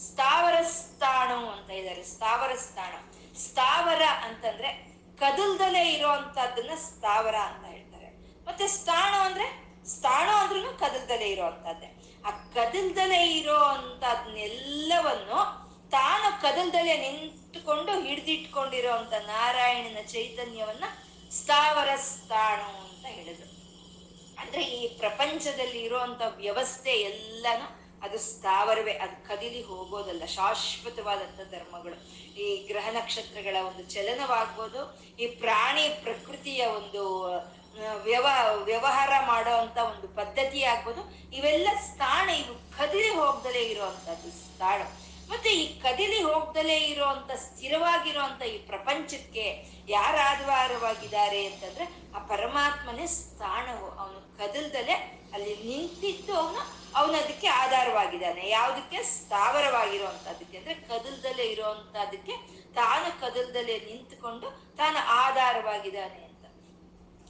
ಸ್ಥಾವರ ಸ್ಥಾಣು ಅಂತ ಇದ್ದಾರೆ ಸ್ಥಾವರ ಸ್ಥಾನ ಸ್ಥಾವರ ಅಂತಂದ್ರೆ ಇರೋ ಅಂಥದ್ದನ್ನ ಸ್ಥಾವರ ಅಂತ ಹೇಳ್ತಾರೆ. ಮತ್ತೆ ಸ್ಥಾಣ ಅಂದ್ರೆ ಸ್ಥಾಣ ಅಂದ್ರೂ ಕದಲ್ದಲೇ ಇರೋವಂಥದ್ದೇ ಆ ಕದಲ್ದಲೇ ಇರೋ ಅಂತದ್ನೆಲ್ಲವನ್ನು ತಾನು ಕದಲ್ದಲೇ ನಿಂತುಕೊಂಡು ಹಿಡಿದಿಟ್ಕೊಂಡಿರೋ ಅಂತ ನಾರಾಯಣನ ಚೈತನ್ಯವನ್ನ ಸ್ಥಾವರ ಸ್ಥಾಣು ಅಂತ ಹೇಳಿದ್ರು. ಅಂದ್ರೆ ಈ ಪ್ರಪಂಚದಲ್ಲಿ ಇರುವಂತ ವ್ಯವಸ್ಥೆ ಎಲ್ಲಾನು ಅದು ಸ್ಥಾವರವೇ, ಅದು ಕದಿಲಿ ಹೋಗೋದಲ್ಲ ಶಾಶ್ವತವಾದಂಥ ಧರ್ಮಗಳು. ಈ ಗ್ರಹ ನಕ್ಷತ್ರಗಳ ಒಂದು ಚಲನವಾಗ್ಬೋದು, ಈ ಪ್ರಾಣಿ ಪ್ರಕೃತಿಯ ಒಂದು ವ್ಯವ, ವ್ಯವಹಾರ ಮಾಡೋ ಅಂತ ಒಂದು ಪದ್ಧತಿ ಆಗ್ಬೋದು. ಇವೆಲ್ಲ ಸ್ಥಾನ ಇವು ಕದಿಲಿ ಹೋಗ್ದಲೇ ಇರುವಂತದ್ದು ಸ್ಥಾನ. ಮತ್ತೆ ಈ ಕದಿಲಿ ಹೋಗ್ದಲೇ ಇರುವಂತ, ಸ್ಥಿರವಾಗಿರುವಂತ ಈ ಪ್ರಪಂಚಕ್ಕೆ ಯಾರು ಆಧಾರವಾಗಿದ್ದಾರೆ ಅಂತಂದ್ರೆ ಆ ಪರಮಾತ್ಮನೇ ಸ್ಥಾನವು ಅವನು ಕದಲ್ದಲೆ ಅಲ್ಲಿ ನಿಂತಿದ್ದು ಅವನು ಅವನು ಅದಕ್ಕೆ ಆಧಾರವಾಗಿದ್ದಾನೆ. ಯಾವುದಕ್ಕೆ? ಸ್ಥಾವರವಾಗಿರುವಂತದಕ್ಕೆ ಅಂದ್ರೆ ಕದಲ್ದಲೇ ಇರುವಂತದಕ್ಕೆ ತಾನು ಕದಲ್ದಲೇ ನಿಂತುಕೊಂಡು ತಾನು ಆಧಾರವಾಗಿದ್ದಾನೆ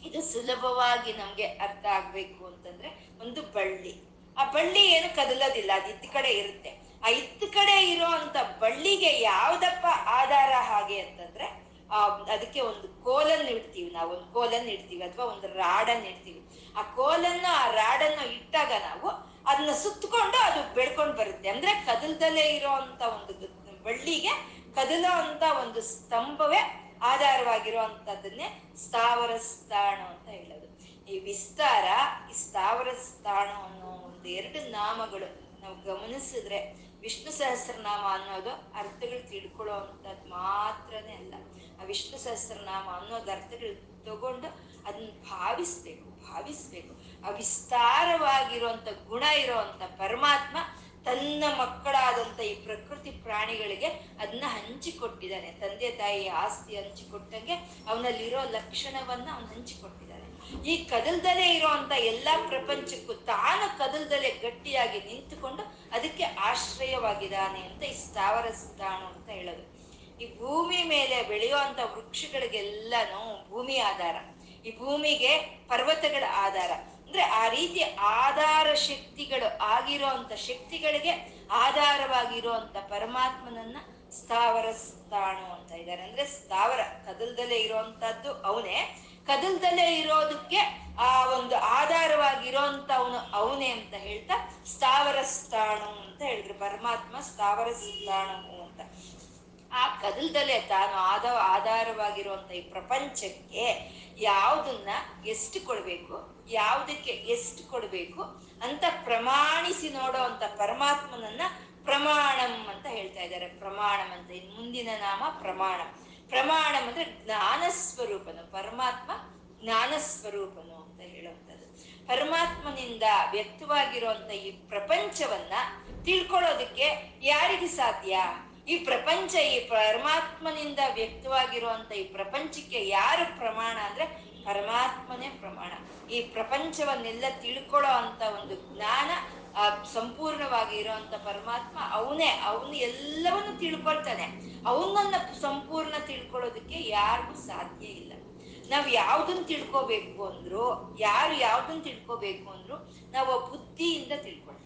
ಇದು ಸುಲಭವಾಗಿ ನಮ್ಗೆ ಅರ್ಥ ಆಗ್ಬೇಕು ಅಂತಂದ್ರೆ ಒಂದು ಬಳ್ಳಿ. ಆ ಬಳ್ಳಿ ಏನು ಕದಲೋದಿಲ್ಲ, ಅದು ಇತ್ತ ಕಡೆ ಇರುತ್ತೆ. ಆ ಇತ್ತ ಕಡೆ ಇರೋ ಅಂತ ಬಳ್ಳಿಗೆ ಯಾವ್ದಪ್ಪ ಆಧಾರ ಹಾಗೆ ಅಂತಂದ್ರೆ, ಆ, ಅದಕ್ಕೆ ಒಂದು ಕೋಲನ್ನು ಇಡ್ತೀವಿ ನಾವು. ಒಂದು ಕೋಲನ್ನು ಇಡ್ತೀವಿ ಅಥವಾ ಒಂದು ರಾಡನ್ನು ಇಡ್ತೀವಿ. ಆ ಕೋಲನ್ನು, ಆ ರಾಡನ್ನು ಇಟ್ಟಾಗ ನಾವು ಅದನ್ನ ಸುತ್ತಕೊಂಡು ಅದು ಬೆಳ್ಕೊಂಡು ಬರುತ್ತೆ. ಅಂದ್ರೆ ಕದಲ್ದಲ್ಲೇ ಇರೋ ಅಂತ ಒಂದು ಬಳ್ಳಿಗೆ ಕದಲೋ ಅಂತ ಒಂದು ಸ್ತಂಭವೇ ಆಧಾರವಾಗಿರುವಂತದ್ದನ್ನೇ ಸ್ಥಾವರ ಸ್ಥಾಣ ಅಂತ ಹೇಳೋದು. ಈ ವಿಸ್ತಾರ, ಈ ಸ್ಥಾವರ ಸ್ಥಾನ ಅನ್ನೋ ಒಂದು ಎರಡು ನಾಮಗಳು ನಾವು ಗಮನಿಸಿದ್ರೆ ವಿಷ್ಣು ಸಹಸ್ರನಾಮ ಅನ್ನೋದು ಅರ್ಥಗಳು ತಿಳ್ಕೊಳ್ಳೋ ಅಂಥದ್ದು ಮಾತ್ರನೇ ಅಲ್ಲ. ಆ ವಿಷ್ಣು ಸಹಸ್ರನಾಮ ಅನ್ನೋದು ಅರ್ಥಗಳು ತಗೊಂಡು ಅದನ್ನ ಭಾವಿಸ್ಬೇಕು ಭಾವಿಸ್ಬೇಕು. ಆ ವಿಸ್ತಾರವಾಗಿರುವಂತ ಗುಣ ಇರುವಂತ ಪರಮಾತ್ಮ ತನ್ನ ಮಕ್ಕಳಾದಂತ ಈ ಪ್ರಕೃತಿ ಪ್ರಾಣಿಗಳಿಗೆ ಅದನ್ನ ಹಂಚಿಕೊಟ್ಟಿದ್ದಾನೆ. ತಂದೆ ತಾಯಿ ಆಸ್ತಿ ಹಂಚಿಕೊಟ್ಟಂಗೆ ಅವನಲ್ಲಿರೋ ಲಕ್ಷಣವನ್ನ ಅವನು ಹಂಚಿಕೊಟ್ಟಿದ್ದಾನೆ. ಈ ಕದಲ್ದಲೇ ಇರುವಂತ ಎಲ್ಲಾ ಪ್ರಪಂಚಕ್ಕೂ ತಾನು ಕದಲ್ದಲೆ ಗಟ್ಟಿಯಾಗಿ ನಿಂತುಕೊಂಡು ಅದಕ್ಕೆ ಆಶ್ರಯವಾಗಿದ್ದಾನೆ ಅಂತ ಈ ಸ್ಥಾವರ ಸ್ಥಾನ ಅಂತ ಹೇಳೋದು. ಈ ಭೂಮಿ ಮೇಲೆ ಬೆಳೆಯುವಂಥ ವೃಕ್ಷಗಳಿಗೆಲ್ಲನೂ ಭೂಮಿ ಆಧಾರ. ಈ ಭೂಮಿಗೆ ಪರ್ವತಗಳ ಆಧಾರ. ಅಂದ್ರೆ ಆ ರೀತಿ ಆಧಾರ ಶಕ್ತಿಗಳು ಆಗಿರೋ ಅಂತ ಶಕ್ತಿಗಳಿಗೆ ಆಧಾರವಾಗಿರುವಂತ ಪರಮಾತ್ಮನನ್ನ ಸ್ಥಾವರ ಸ್ಥಾನು ಅಂತ ಇದ್ದಾರೆ. ಅಂದ್ರೆ ಸ್ಥಾವರ, ಕದಲ್ದಲ್ಲೇ ಇರುವಂತದ್ದು ಅವನೇ. ಕದಲ್ದಲ್ಲೇ ಇರೋದಕ್ಕೆ ಆ ಒಂದು ಆಧಾರವಾಗಿರೋಂತ ಅವನು ಅವನೇ ಅಂತ ಹೇಳ್ತಾ, ಸ್ಥಾವರ ಸ್ಥಾಣು ಅಂತ ಹೇಳಿದ್ರು. ಪರಮಾತ್ಮ ಸ್ಥಾವರ ಸ್ಥಾಣು ಅಂತ. ಆ ಕದಲ್ದಲ್ಲೇ ತಾನು ಆದ ಆಧಾರವಾಗಿರುವಂತ ಈ ಪ್ರಪಂಚಕ್ಕೆ ಯಾವುದನ್ನ ಎಷ್ಟು ಕೊಡಬೇಕು, ಯಾವುದಕ್ಕೆ ಎಷ್ಟು ಕೊಡಬೇಕು ಅಂತ ಪ್ರಮಾಣಿಸಿ ನೋಡೋ ಅಂತ ಪರಮಾತ್ಮನನ್ನ ಪ್ರಮಾಣಂ ಅಂತ ಹೇಳ್ತಾ ಇದ್ದಾರೆ. ಪ್ರಮಾಣಂ ಅಂತ. ಇನ್ ಮುಂದಿನ ನಾಮ ಪ್ರಮಾಣ. ಪ್ರಮಾಣಂ ಅಂದ್ರೆ ಜ್ಞಾನ ಸ್ವರೂಪನು ಪರಮಾತ್ಮ ಜ್ಞಾನ ಸ್ವರೂಪನು ಅಂತ ಹೇಳುವಂಥದ್ದು. ಪರಮಾತ್ಮನಿಂದ ವ್ಯಕ್ತವಾಗಿರುವಂತ ಈ ಪ್ರಪಂಚವನ್ನ ತಿಳ್ಕೊಳ್ಳೋದಕ್ಕೆ ಯಾರಿಗೆ ಸಾಧ್ಯ? ಈ ಪ್ರಪಂಚ ಈ ಪರಮಾತ್ಮನಿಂದ ವ್ಯಕ್ತವಾಗಿರುವಂತ ಈ ಪ್ರಪಂಚಕ್ಕೆ ಯಾರು ಪ್ರಮಾಣ ಅಂದ್ರೆ ಪರಮಾತ್ಮನೇ ಪ್ರಮಾಣ. ಈ ಪ್ರಪಂಚವನ್ನೆಲ್ಲ ತಿಳ್ಕೊಳ್ಳೋ ಅಂತ ಒಂದು ಜ್ಞಾನ, ಆ ಸಂಪೂರ್ಣವಾಗಿ ಇರುವಂತ ಪರಮಾತ್ಮ ಅವನೇ, ಅವನು ಎಲ್ಲವನ್ನು ತಿಳ್ಕೊಳ್ತಾನೆ. ಅವನನ್ನ ಸಂಪೂರ್ಣ ತಿಳ್ಕೊಳ್ಳೋದಕ್ಕೆ ಯಾರಿಗೂ ಸಾಧ್ಯ ಇಲ್ಲ. ನಾವು ಯಾವ್ದನ್ನ ತಿಳ್ಕೊಬೇಕು ಅಂದ್ರು, ಯಾರು ಯಾವ್ದನ್ನ ತಿಳ್ಕೊಬೇಕು ಅಂದ್ರು, ನಾವು ಬುದ್ಧಿಯಿಂದ ತಿಳ್ಕೊಳ್ತೀವಿ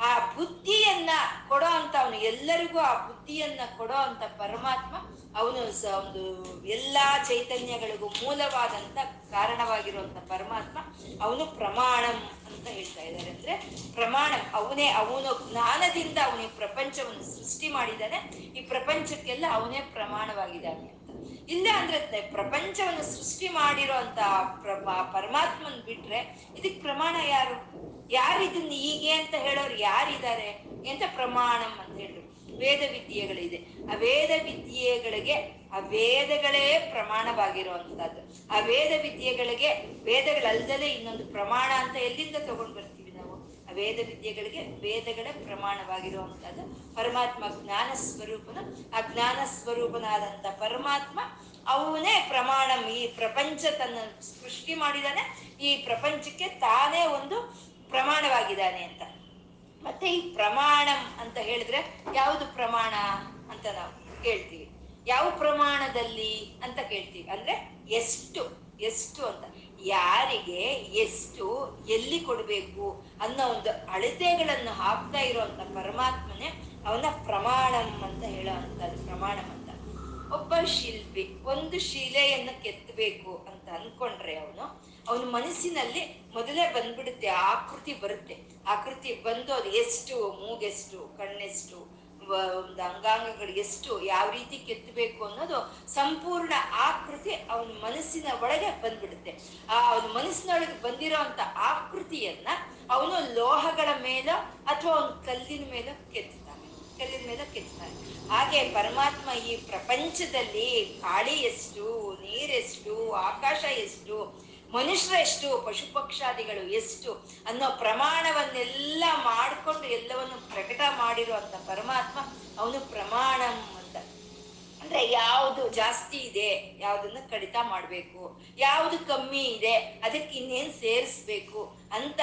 ಆ ಬುದ್ಧಿಯನ್ನ ಕೊಡೋ ಅಂತ ಅವನು ಎಲ್ಲರಿಗೂ ಆ ಬುದ್ಧಿಯನ್ನ ಕೊಡೋ ಅಂತ ಪರಮಾತ್ಮ ಅವನು ಒಂದು ಎಲ್ಲಾ ಚೈತನ್ಯಗಳಿಗೂ ಮೂಲವಾದಂತ ಕಾರಣವಾಗಿರುವಂತ ಪರಮಾತ್ಮ ಅವನು ಪ್ರಮಾಣಂ ಅಂತ ಹೇಳ್ತಾ ಇದ್ದಾರೆ. ಅಂದ್ರೆ ಪ್ರಮಾಣ ಅವನೇ, ಅವನು ಜ್ಞಾನದಿಂದ ಅವನೇ ಪ್ರಪಂಚವನ್ನು ಸೃಷ್ಟಿ ಮಾಡಿದ್ದಾನೆ. ಈ ಪ್ರಪಂಚಕ್ಕೆಲ್ಲ ಅವನೇ ಪ್ರಮಾಣವಾಗಿದ್ದಾನೆ ಅಂತ. ಇಲ್ಲ ಅಂದ್ರೆ ಪ್ರಪಂಚವನ್ನು ಸೃಷ್ಟಿ ಮಾಡಿರೋ ಅಂತ ಪರಮಾತ್ಮನ್ ಬಿಟ್ರೆ ಇದಕ್ ಪ್ರಮಾಣ ಯಾರು? ಯಾರು ಇದನ್ನ ಹೀಗೆ ಅಂತ ಹೇಳೋರು ಯಾರಿದ್ದಾರೆ ಎಂತ ಪ್ರಮಾಣಂ ಅಂತ ಹೇಳಿದ್ರು ವೇದ ವಿದ್ಯೆಗಳಿದೆ. ಆ ವೇದ ವಿದ್ಯೆಗಳಿಗೆ ಆ ವೇದಗಳೇ ಪ್ರಮಾಣವಾಗಿರುವಂತಹದ್ದು. ಆ ವೇದ ವಿದ್ಯೆಗಳಿಗೆ ವೇದಗಳಲ್ದಲೇ ಇನ್ನೊಂದು ಪ್ರಮಾಣ ಅಂತ ಎಲ್ಲಿಂದ ತಗೊಂಡ್ ಬರ್ತೀವಿ ನಾವು? ಆ ವೇದ ವಿದ್ಯೆಗಳಿಗೆ ವೇದಗಳೇ ಪ್ರಮಾಣವಾಗಿರುವಂತಹದ್ದು. ಪರಮಾತ್ಮ ಜ್ಞಾನ ಸ್ವರೂಪನ, ಆ ಜ್ಞಾನ ಸ್ವರೂಪನಾದಂತ ಪರಮಾತ್ಮ ಅವನೇ ಪ್ರಮಾಣಂ ಈ ಪ್ರಪಂಚ ತನ್ನ ಸೃಷ್ಟಿ ಮಾಡಿದಾನೆ. ಈ ಪ್ರಪಂಚಕ್ಕೆ ತಾನೇ ಒಂದು ಪ್ರಮಾಣವಾಗಿದ್ದಾನೆ ಅಂತ. ಮತ್ತೆ ಈ ಪ್ರಮಾಣಂ ಅಂತ ಹೇಳಿದ್ರೆ ಯಾವುದು ಪ್ರಮಾಣ ಅಂತ ನಾವು ಕೇಳ್ತೀವಿ. ಯಾವ ಪ್ರಮಾಣದಲ್ಲಿ ಅಂತ ಕೇಳ್ತೀವಿ. ಅಂದ್ರೆ ಎಷ್ಟು ಎಷ್ಟು ಅಂತ. ಯಾರಿಗೆ ಎಷ್ಟು, ಎಲ್ಲಿ ಕೊಡಬೇಕು ಅನ್ನೋ ಒಂದು ಅಳತೆಗಳನ್ನು ಹಾಕ್ತಾ ಇರುವಂತ ಪರಮಾತ್ಮನೇ ಅವನ ಪ್ರಮಾಣಂ ಅಂತ ಹೇಳುವಂಥದ್ದು ಪ್ರಮಾಣಂ ಅಂತ. ಒಬ್ಬ ಶಿಲ್ಪಿ ಒಂದು ಶಿಲೆಯನ್ನು ಕೆತ್ತಬೇಕು ಅಂತ ಅನ್ಕೊಂಡ್ರೆ ಅವನು ಅವನ ಮನಸ್ಸಿನಲ್ಲಿ ಮೊದಲೇ ಬಂದ್ಬಿಡುತ್ತೆ ಆಕೃತಿ ಬರುತ್ತೆ. ಆಕೃತಿ ಬಂದು ಅದು ಎಷ್ಟು, ಮೂಗೆಷ್ಟು, ಕಣ್ಣೆಷ್ಟು ಒಂದು ಅಂಗಾಂಗಗಳು ಎಷ್ಟು, ಯಾವ ರೀತಿ ಕೆತ್ತಬೇಕು ಅನ್ನೋದು ಸಂಪೂರ್ಣ ಆಕೃತಿ ಅವನ ಮನಸ್ಸಿನ ಒಳಗೆ ಬಂದ್ಬಿಡುತ್ತೆ. ಆ ಅವನ ಮನಸ್ಸಿನೊಳಗೆ ಬಂದಿರೋ ಅಂತ ಆಕೃತಿಯನ್ನ ಅವನು ಲೋಹಗಳ ಮೇಲೋ ಅಥವಾ ಅವನ ಕಲ್ಲಿನ ಮೇಲೋ ಕೆತ್ತಾನೆ ಕಲ್ಲಿನ ಮೇಲೆ ಕೆತ್ತಾನೆ ಹಾಗೆ ಪರಮಾತ್ಮ ಈ ಪ್ರಪಂಚದಲ್ಲಿ ಗಾಳಿ ಎಷ್ಟು, ನೀರೆಷ್ಟು, ಆಕಾಶ ಎಷ್ಟು ಮನುಷ್ಯರೆಷ್ಟು ಪಶು ಪಕ್ಷಾದಿಗಳು ಎಷ್ಟು ಅನ್ನೋ ಪ್ರಮಾಣವನ್ನೆಲ್ಲ ಮಾಡಿಕೊಂಡು ಎಲ್ಲವನ್ನು ಪ್ರಕಟ ಮಾಡಿರುವಂತ ಪರಮಾತ್ಮ ಅವನು ಪ್ರಮಾಣಂ ಅಂತ. ಅಂದ್ರೆ ಯಾವುದು ಜಾಸ್ತಿ ಇದೆ, ಯಾವ್ದನ್ನ ಕಡಿತ ಮಾಡಬೇಕು, ಯಾವುದು ಕಮ್ಮಿ ಇದೆ, ಅದಕ್ಕೆ ಇನ್ನೇನ್ ಸೇರಿಸ್ಬೇಕು ಅಂತ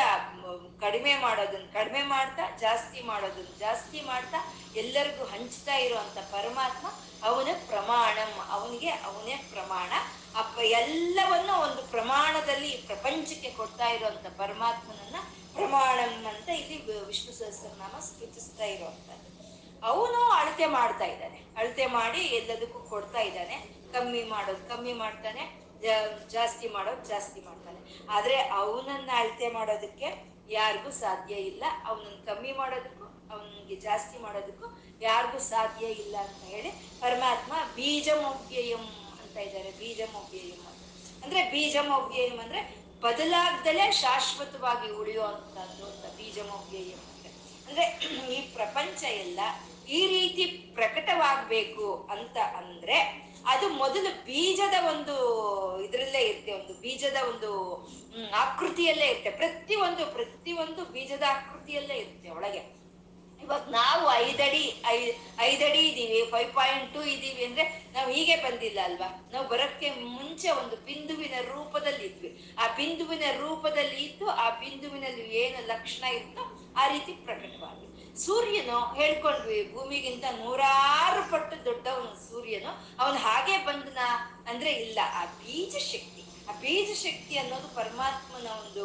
ಕಡಿಮೆ ಮಾಡೋದನ್ನ ಕಡಿಮೆ ಮಾಡ್ತಾ, ಜಾಸ್ತಿ ಮಾಡೋದನ್ನ ಜಾಸ್ತಿ ಮಾಡ್ತಾ ಎಲ್ಲರಿಗೂ ಹಂಚ್ತಾ ಇರುವಂತ ಪರಮಾತ್ಮ ಅವನ ಪ್ರಮಾಣಂ, ಅವನಿಗೆ ಅವನೇ ಪ್ರಮಾಣ. ಅಪ್ಪ ಎಲ್ಲವನ್ನು ಒಂದು ಪ್ರಮಾಣದಲ್ಲಿ ಪ್ರಪಂಚಕ್ಕೆ ಕೊಡ್ತಾ ಇರುವಂತ ಪರಮಾತ್ಮನನ್ನ ಪ್ರಮಾಣಂ ಅಂತ ಇಲ್ಲಿ ವಿಷ್ಣು ಸಹಸ್ರನಾಮ ಸ್ತುತಿಸ್ತಾ ಇರುವಂತದ್ದು. ಅವನು ಅಳತೆ ಮಾಡ್ತಾ ಇದ್ದಾನೆ. ಅಳತೆ ಮಾಡಿ ಎಲ್ಲದಕ್ಕೂ ಕೊಡ್ತಾ ಇದ್ದಾನೆ. ಕಮ್ಮಿ ಮಾಡೋದು ಕಮ್ಮಿ ಮಾಡ್ತಾನೆ ಜಾಸ್ತಿ ಮಾಡೋದು ಜಾಸ್ತಿ ಮಾಡ್ತಾನೆ. ಆದ್ರೆ ಅವನನ್ನ ಅಳತೆ ಮಾಡೋದಕ್ಕೆ ಯಾರಿಗೂ ಸಾಧ್ಯ ಇಲ್ಲ. ಅವನನ್ನ ಕಮ್ಮಿ ಮಾಡೋದಕ್ಕೂ, ಅವನಿಗೆ ಜಾಸ್ತಿ ಮಾಡೋದಕ್ಕೂ ಯಾರಿಗೂ ಸಾಧ್ಯ ಇಲ್ಲ ಅಂತ ಹೇಳಿ ಪರಮಾತ್ಮ ಬೀಜಮೌವ್ಯಯಂ ಅಂತ ಇದ್ದಾರೆ ಬೀಜಮೌವ್ಯಯಂ ಅಂತ ಅಂದ್ರೆ ಬೀಜಮೌವ್ಯಯಂ ಅಂದ್ರೆ ಬದಲಾಗ್ದಲೇ ಶಾಶ್ವತವಾಗಿ ಉಳಿಯುವಂತದ್ದು ಅಂತ ಬೀಜಮೌವ್ಯಯಂ ಅಂದ್ರೆ ಅಂದ್ರೆ ಈ ಪ್ರಪಂಚ ಎಲ್ಲ ಈ ರೀತಿ ಪ್ರಕಟವಾಗಬೇಕು ಅಂತ ಅಂದ್ರೆ ಅದು ಮೊದಲು ಬೀಜದ ಒಂದು ಇದರಲ್ಲೇ ಇರುತ್ತೆ, ಒಂದು ಬೀಜದ ಒಂದು ಆಕೃತಿಯಲ್ಲೇ ಇರುತ್ತೆ. ಪ್ರತಿ ಒಂದು ಬೀಜದ ಆಕೃತಿಯಲ್ಲೇ ಇರುತ್ತೆ ಒಳಗೆ. ಇವಾಗ ನಾವು ಐದಡಿ, ಐ, ಐದಡಿ ಇದೀವಿ ಫೈವ್ ಪಾಯಿಂಟ್ ಟೂ ಇದೀವಿ ಅಂದ್ರೆ ನಾವು ಹೀಗೆ ಬಂದಿಲ್ಲ ಅಲ್ವಾ? ನಾವು ಬರೋಕ್ಕೆ ಮುಂಚೆ ಒಂದು ಬಿಂದುವಿನ ರೂಪದಲ್ಲಿ ಇದ್ವಿ ಆ ಬಿಂದುವಿನ ರೂಪದಲ್ಲಿ ಇದ್ದು, ಆ ಬಿಂದುವಿನಲ್ಲಿ ಏನು ಲಕ್ಷಣ ಇತ್ತೋ ಆ ರೀತಿ ಪ್ರಕಟವಾಗಿ ಸೂರ್ಯನು ಹೇಳ್ಕೊಂಡ್ವಿ, ಭೂಮಿಗಿಂತ ನೂರಾರು ಪಟ್ಟು ದೊಡ್ಡವನು ಸೂರ್ಯನು. ಅವನು ಹಾಗೆ ಬಂದನ ಅಂದ್ರೆ ಇಲ್ಲ. ಆ ಬೀಜ ಶಕ್ತಿ ಆ ಬೀಜ ಶಕ್ತಿ ಅನ್ನೋದು ಪರಮಾತ್ಮನ ಒಂದು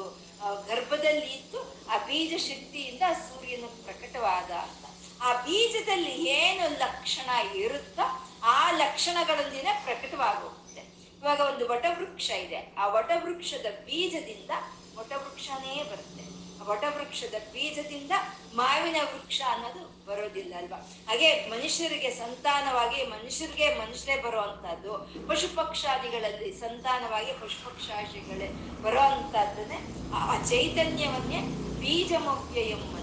ಗರ್ಭದಲ್ಲಿ ಇತ್ತು. ಆ ಬೀಜ ಶಕ್ತಿಯಿಂದ ಸೂರ್ಯನ ಪ್ರಕಟವಾದ ಅಂತ ಆ ಬೀಜದಲ್ಲಿ ಏನು ಲಕ್ಷಣ ಇರುತ್ತೋ ಆ ಲಕ್ಷಣಗಳೊಂದಿಗೆ ಪ್ರಕಟವಾಗೋಗುತ್ತೆ. ಇವಾಗ ಒಂದು ವಟವೃಕ್ಷ ಇದೆ. ಆ ವಟವೃಕ್ಷದ ಬೀಜದಿಂದ ವಟವೃಕ್ಷನೇ ಬರುತ್ತೆ. ಆ ವಟವೃಕ್ಷದ ಬೀಜದಿಂದ ಮಾವಿನ ವೃಕ್ಷ ಅನ್ನೋದು ಬರೋದಿಲ್ಲ ಅಲ್ವಾ? ಹಾಗೆ ಮನುಷ್ಯರಿಗೆ ಸಂತಾನವಾಗಿ ಮನುಷ್ಯರಿಗೆ ಮನುಷ್ಯರೇ ಬರುವಂತಹದ್ದು ಪಶು ಪಕ್ಷಾದಿಗಳಲ್ಲಿ ಸಂತಾನವಾಗಿ ಪಶು ಪಕ್ಷಾದಿಗಳೇ ಬರೋ ಅಂತದ್ದನ್ನೇ ಆ ಚೈತನ್ಯವನ್ನೇ ಹೇಳಿದ್ರು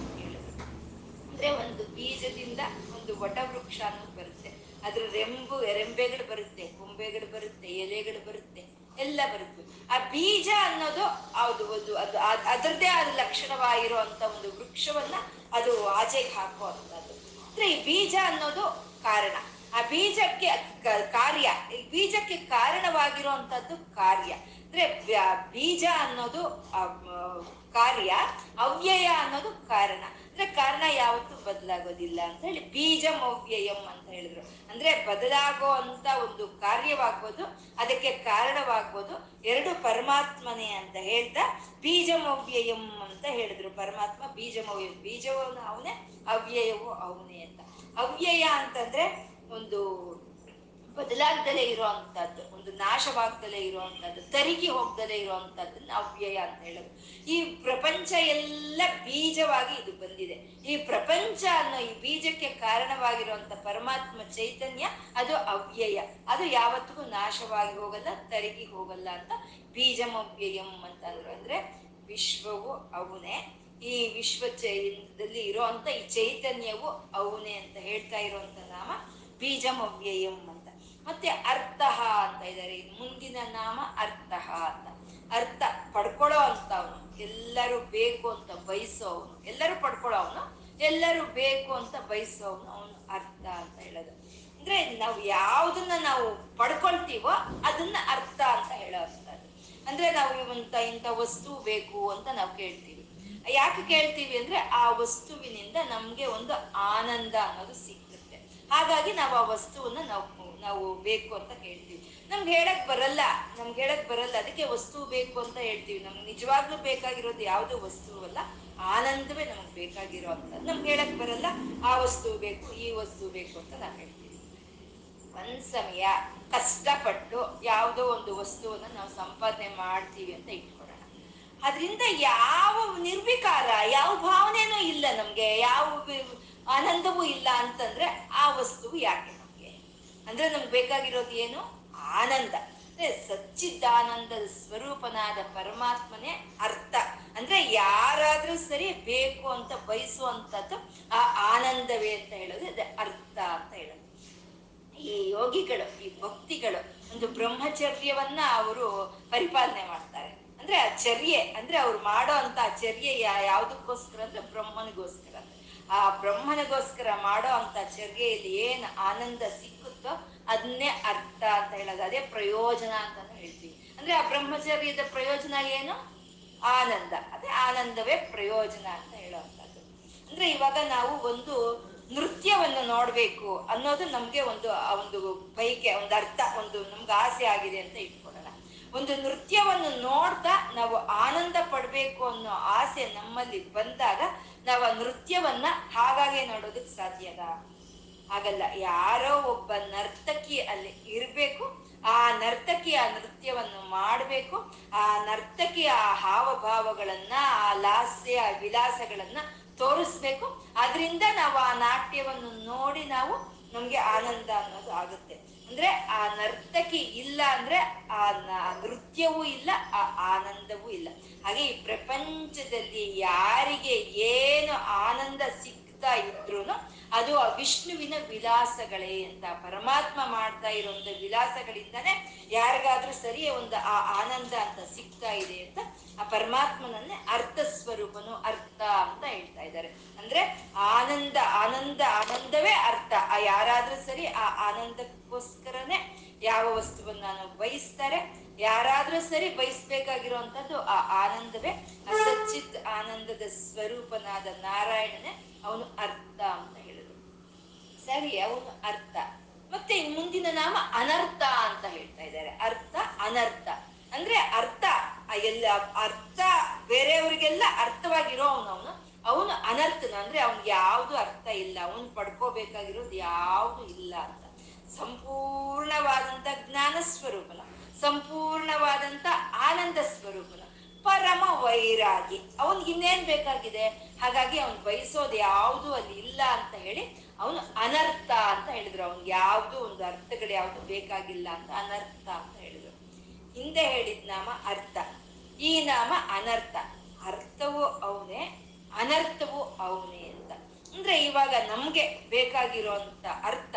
ಅಂದ್ರೆ ಒಂದು ಬೀಜದಿಂದ ಒಂದು ವಟವೃಕ್ಷ ಅನ್ನೋದು ಬರುತ್ತೆ. ಅದ್ರ ರೆಂಬು, ರೆಂಬೆಗಳು ಬರುತ್ತೆ ಕೊಂಬೆಗಳು ಬರುತ್ತೆ, ಎಲೆಗಳು ಬರುತ್ತೆ, ಎಲ್ಲ ಬರುತ್ತೆ. ಆ ಬೀಜ ಅನ್ನೋದು ಅದು ಒಂದು, ಅದು ಅದರದೇ ಆದ ಲಕ್ಷಣವಾಗಿರುವಂತ ಒಂದು ವೃಕ್ಷವನ್ನ ಅದು ಆಚೆಗೆ ಹಾಕುವಂಥದ್ದು. ಅಂದ್ರೆ ಈ ಬೀಜ ಅನ್ನೋದು ಕಾರಣ. ಆ ಬೀಜಕ್ಕೆ ಕಾರ್ಯ ಬೀಜಕ್ಕೆ ಕಾರಣವಾಗಿರುವಂತದ್ದು ಕಾರ್ಯ. ಅಂದ್ರೆ ಬೀಜ ಅನ್ನೋದು ಕಾರ್ಯ, ಅವ್ಯಯ ಅನ್ನೋದು ಕಾರಣ. ಅಂದ್ರೆ ಕಾರಣ ಯಾವತ್ತೂ ಬದಲಾಗೋದಿಲ್ಲ ಅಂತ ಹೇಳಿ ಬೀಜಮವ್ಯಯಂ ಅಂತ ಹೇಳಿದ್ರು. ಅಂದ್ರೆ ಬದಲಾಗೋ ಅಂತ ಒಂದು ಕಾರ್ಯವಾಗ್ಬೋದು, ಅದಕ್ಕೆ ಕಾರಣವಾಗ್ಬೋದು, ಎರಡು ಪರಮಾತ್ಮನೇ ಅಂತ ಹೇಳ್ತಾ ಬೀಜಮವ್ಯಯಂ ಅಂತ ಹೇಳಿದ್ರು. ಪರಮಾತ್ಮ ಬೀಜಮವ್ಯ ಬೀಜವನ್ನು ಅವನೇ, ಅವ್ಯಯವು ಅವನೇ ಅಂತ. ಅವ್ಯಯ ಅಂತಂದ್ರೆ ಒಂದು ಬದಲಾಗ್ದಲೇ ಇರುವಂತದ್ದು ಒಂದು ನಾಶವಾಗ್ದಲೇ ಇರುವಂತದ್ದು ತರಿಗಿ ಹೋಗ್ದಲೇ ಇರುವಂತಹದ್ದನ್ನ ಅವ್ಯಯ ಅಂತ ಹೇಳೋದು. ಈ ಪ್ರಪಂಚ ಎಲ್ಲ ಬೀಜವಾಗಿ ಇದು ಬಂದಿದೆ. ಈ ಪ್ರಪಂಚ ಅನ್ನೋ ಈ ಬೀಜಕ್ಕೆ ಕಾರಣವಾಗಿರುವಂತ ಪರಮಾತ್ಮ ಚೈತನ್ಯ, ಅದು ಅವ್ಯಯ. ಅದು ಯಾವತ್ತಿಗೂ ನಾಶವಾಗಿ ಹೋಗಲ್ಲ, ತರಿಗಿ ಹೋಗಲ್ಲ ಅಂತ ಬೀಜಮವ್ಯಯಂ ಅಂತಂದ್ರು ಅಂದ್ರೆ. ವಿಶ್ವವು ಅವನೇ. ಈ ವಿಶ್ವ ಚೈದಲ್ಲಿ ಇರುವಂತ ಈ ಚೈತನ್ಯವು ಅವನೇ ಅಂತ ಹೇಳ್ತಾ ಇರುವಂತ ನಾಮ. ಬೀಜಮವ್ಯಯಂ ಅಂತ. ಮತ್ತೆ ಅರ್ಥ ಅಂತ ಇದ್ದಾರೆ ಮುಂದಿನ ನಾಮ ಅರ್ಥ ಅಂತ. ಅರ್ಥ ಪಡ್ಕೊಳ್ಳೋ ಅಂತ ಅವನು ಎಲ್ಲರೂ ಬೇಕು ಅಂತ ಬಯಸೋವನು. ಎಲ್ಲರೂ ಪಡ್ಕೊಳ್ಳೋ ಅವನು ಎಲ್ಲರೂ ಬೇಕು ಅಂತ ಬಯಸೋ ಅವನು ಅರ್ಥ ಅಂತ ಹೇಳೋದು. ಅಂದ್ರೆ ನಾವು ಯಾವ್ದನ್ನ ನಾವು ಪಡ್ಕೊಳ್ತೀವೋ ಅದನ್ನ ಅರ್ಥ ಅಂತ ಹೇಳೋ ಅಂದ್ರೆ ನಾವು ಇವಂತ ಇಂಥ ವಸ್ತು ಬೇಕು ಅಂತ ನಾವು ಕೇಳ್ತೀವಿ. ಯಾಕೆ ಕೇಳ್ತೀವಿ ಅಂದ್ರೆ ಆ ವಸ್ತುವಿನಿಂದ ನಮ್ಗೆ ಒಂದು ಆನಂದ ಅನ್ನೋದು ಸಿಕ್ಕುತ್ತೆ ಹಾಗಾಗಿ ನಾವು ಆ ವಸ್ತುವನ್ನ ನಾವು ನಾವು ಬೇಕು ಅಂತ ಹೇಳ್ತೀವಿ. ನಮ್ಗೆ ಹೇಳಕ್ ಬರಲ್ಲ, ನಮ್ಗೆ ಹೇಳಕ್ ಬರಲ್ಲ. ಅದಕ್ಕೆ ವಸ್ತು ಬೇಕು ಅಂತ ಹೇಳ್ತೀವಿ. ನಮ್ಗೆ ನಿಜವಾಗ್ಲೂ ಬೇಕಾಗಿರೋದು ಯಾವ್ದು ವಸ್ತುವಲ್ಲ ಆನಂದವೇ ನಮ್ಗೆ ಬೇಕಾಗಿರೋ ಅಂತ. ನಮ್ಗೆ ಹೇಳಕ್ ಬರಲ್ಲ, ಆ ವಸ್ತು ಬೇಕು, ಈ ವಸ್ತು ಬೇಕು ಅಂತ ನಾವು ಹೇಳ್ತೀವಿ. ಒಂದ್ ಸಮಯ ಕಷ್ಟಪಟ್ಟು ಯಾವುದೋ ಒಂದು ವಸ್ತುವನ್ನ ನಾವು ಸಂಪಾದನೆ ಮಾಡ್ತೀವಿ ಅಂತ ಇಟ್ಕೊಡೋಣ ಅದರಿಂದ ಯಾವ ನಿರ್ವಿಕಾರ, ಯಾವ ಭಾವನೆನೂ ಇಲ್ಲ ನಮ್ಗೆ. ಯಾವ ಆನಂದವೂ ಇಲ್ಲ ಅಂತಂದ್ರೆ ಆ ವಸ್ತು ಯಾಕೆ ನಮಗೆ? ಅಂದ್ರೆ ನಮ್ಗೆ ಬೇಕಾಗಿರೋದು ಏನು? ಆನಂದ. ಅಂದ್ರೆ ಸಚ್ಚಿದಾನಂದದ ಸ್ವರೂಪನಾದ ಪರಮಾತ್ಮನೇ ಅರ್ಥ. ಅಂದ್ರೆ ಯಾರಾದ್ರೂ ಸರಿ ಬೇಕು ಅಂತ ಬಯಸುವಂಥದ್ದು ಆ ಆನಂದವೇ ಅಂತ ಹೇಳೋದು ಅದೇ ಅರ್ಥ ಅಂತ ಹೇಳೋದು. ಈ ಯೋಗಿಗಳು, ಈ ಭಕ್ತಿಗಳು ಒಂದು ಬ್ರಹ್ಮಚರ್ಯವನ್ನ ಅವರು ಪರಿಪಾಲನೆ ಮಾಡ್ತಾರೆ. ಅಂದ್ರೆ ಆ ಚರ್ಯೆ, ಅಂದ್ರೆ ಅವ್ರು ಮಾಡೋ ಅಂತ ಚರ್ಯೆ ಯಾ- ಯಾವ್ದಕ್ಕೋಸ್ಕರ ಅಂದ್ರೆ ಬ್ರಹ್ಮನಿಗೋಸ್ಕರ. ಆ ಬ್ರಹ್ಮನಿಗೋಸ್ಕರ ಮಾಡೋ ಅಂತ ಚರ್ಯೆಯಲ್ಲಿ ಏನು ಆನಂದ ಸಿಕ್ಕುತ್ತೋ ಅದನ್ನೇ ಅರ್ಥ ಅಂತ ಹೇಳೋದು. ಅದೇ ಪ್ರಯೋಜನ ಅಂತಾನು ಹೇಳ್ತೀವಿ. ಅಂದ್ರೆ ಆ ಬ್ರಹ್ಮಚರ್ಯದ ಪ್ರಯೋಜನ ಏನು? ಆನಂದ. ಅದೇ ಆನಂದವೇ ಪ್ರಯೋಜನ ಅಂತ ಹೇಳುವಂಥದ್ದು ಅಂದ್ರೆ ಇವಾಗ ನಾವು ಒಂದು ನೃತ್ಯವನ್ನು ನೋಡ್ಬೇಕು ಅನ್ನೋದು ನಮ್ಗೆ ಒಂದು, ಆ ಒಂದು ಬೈಕೆ ಒಂದು ಅರ್ಥ, ಒಂದು ನಮ್ಗೆ ಆಸೆ ಆಗಿದೆ ಅಂತ ಒಂದು ನೃತ್ಯವನ್ನು ನೋಡ್ತಾ ನಾವು ಆನಂದ ಪಡಬೇಕು ಅನ್ನೋ ಆಸೆ ನಮ್ಮಲ್ಲಿ ಬಂದಾಗ ನಾವು ಆ ನೃತ್ಯವನ್ನ ಹಾಗಾಗೆ ನೋಡೋದಕ್ಕೆ ಸಾಧ್ಯದ ಹಾಗಲ್ಲ, ಯಾರೋ ಒಬ್ಬ ನರ್ತಕಿ ಅಲ್ಲಿ ಇರಬೇಕು, ಆ ನರ್ತಕಿ ಆ ನೃತ್ಯವನ್ನು ಮಾಡಬೇಕು, ಆ ನರ್ತಕಿ ಆ ಹಾವಭಾವಗಳನ್ನ, ಆ ಲಾಸ್ಯ ವಿಲಾಸಗಳನ್ನ ತೋರಿಸ್ಬೇಕು. ಅದರಿಂದ ನಾವು ಆ ನಾಟ್ಯವನ್ನು ನೋಡಿ ನಾವು ನಮ್ಗೆ ಆನಂದ ಅನ್ನೋದು ಆಗುತ್ತೆ. ಅಂದ್ರೆ ಆ ನರ್ತಕಿ ಇಲ್ಲ ಅಂದ್ರೆ ಆ ನೃತ್ಯವೂ ಇಲ್ಲ, ಆ ಆನಂದವೂ ಇಲ್ಲ. ಹಾಗೆ ಈ ಪ್ರಪಂಚದಲ್ಲಿ ಯಾರಿಗೆ ಏನು ಆನಂದ ಸಿಗ್ತಾ ಇದ್ರು ಅದು ಆ ವಿಷ್ಣುವಿನ ವಿಲಾಸಗಳೇ ಅಂತ, ಪರಮಾತ್ಮ ಮಾಡ್ತಾ ಇರುವಂತ ವಿಲಾಸಗಳಿಂದಾನೆ ಯಾರಿಗಾದ್ರೂ ಸರಿ ಒಂದು ಆ ಆನಂದ ಅಂತ ಸಿಗ್ತಾ ಇದೆ ಅಂತ ಆ ಪರಮಾತ್ಮನನ್ನೇ ಅರ್ಥ ಸ್ವರೂಪನು ಅರ್ಥ ಅಂತ ಹೇಳ್ತಾ ಇದ್ದಾರೆ. ಅಂದ್ರೆ ಆನಂದ ಆನಂದ, ಆನಂದವೇ ಅರ್ಥ. ಆ ಯಾರಾದ್ರೂ ಸರಿ ಆ ಆನಂದಕ್ಕೋಸ್ಕರನೇ ವಸ್ತುವನ್ನ ನಾವು ಬಯಸ್ತಾರೆ, ಯಾರಾದ್ರೂ ಸರಿ ಬಯಸ್ಬೇಕಾಗಿರುವಂತದ್ದು ಆ ಆನಂದವೇ. ಸಚ್ಚಿತ್ ಆನಂದದ ಸ್ವರೂಪನಾದ ನಾರಾಯಣನೇ ಅವನು ಅರ್ಥ ಅಂತ ಹೇಳಿದ್ರು. ಸರಿ, ಅವನು ಅರ್ಥ. ಮತ್ತೆ ಮುಂದಿನ ನಾಮ ಅನರ್ಥ ಅಂತ ಹೇಳ್ತಾ ಇದ್ದಾರೆ. ಅರ್ಥ, ಅನರ್ಥ. ಅಂದ್ರೆ ಅರ್ಥ ಎಲ್ಲ ಅರ್ಥ ಬೇರೆಯವರಿಗೆಲ್ಲ ಅರ್ಥವಾಗಿರೋ ಅವನು ಅವನು. ಅವನು ಅನರ್ಥನ, ಅಂದ್ರೆ ಅವ್ನಿಗೆ ಯಾವ್ದು ಅರ್ಥ ಇಲ್ಲ, ಅವನು ಪಡ್ಕೋಬೇಕಾಗಿರೋದು ಯಾವುದು ಇಲ್ಲ ಅಂತ. ಸಂಪೂರ್ಣವಾದಂತ ಜ್ಞಾನ ಸ್ವರೂಪನ, ಸಂಪೂರ್ಣವಾದಂತ ಆನಂದ ಸ್ವರೂಪನ, ಪರಮ ವೈರಾಗಿ. ಅವನ್ಗೆ ಇನ್ನೇನ್ ಬೇಕಾಗಿದೆ? ಹಾಗಾಗಿ ಅವ್ನು ಬಯಸೋದು ಯಾವುದು ಅಲ್ಲಿ ಇಲ್ಲ ಅಂತ ಹೇಳಿ ಅವನು ಅನರ್ಥ ಅಂತ ಹೇಳಿದ್ರು. ಅವ್ನಿಗೆ ಯಾವುದು ಒಂದು ಅರ್ಥಗಳು ಯಾವುದು ಬೇಕಾಗಿಲ್ಲ ಅಂತ ಅನರ್ಥ ಅಂತ ಹೇಳಿದ್ರು. ಹಿಂದೆ ಹೇಳಿದ ನಾಮ ಅರ್ಥ. ಈ ನಾಮ ಅನರ್ಥ. ಅರ್ಥವು ಅವನೇ, ಅನರ್ಥವು ಅವನೇ ಅಂತ. ಅಂದ್ರೆ ಇವಾಗ ನಮ್ಗೆ ಬೇಕಾಗಿರೋಂತ ಅರ್ಥ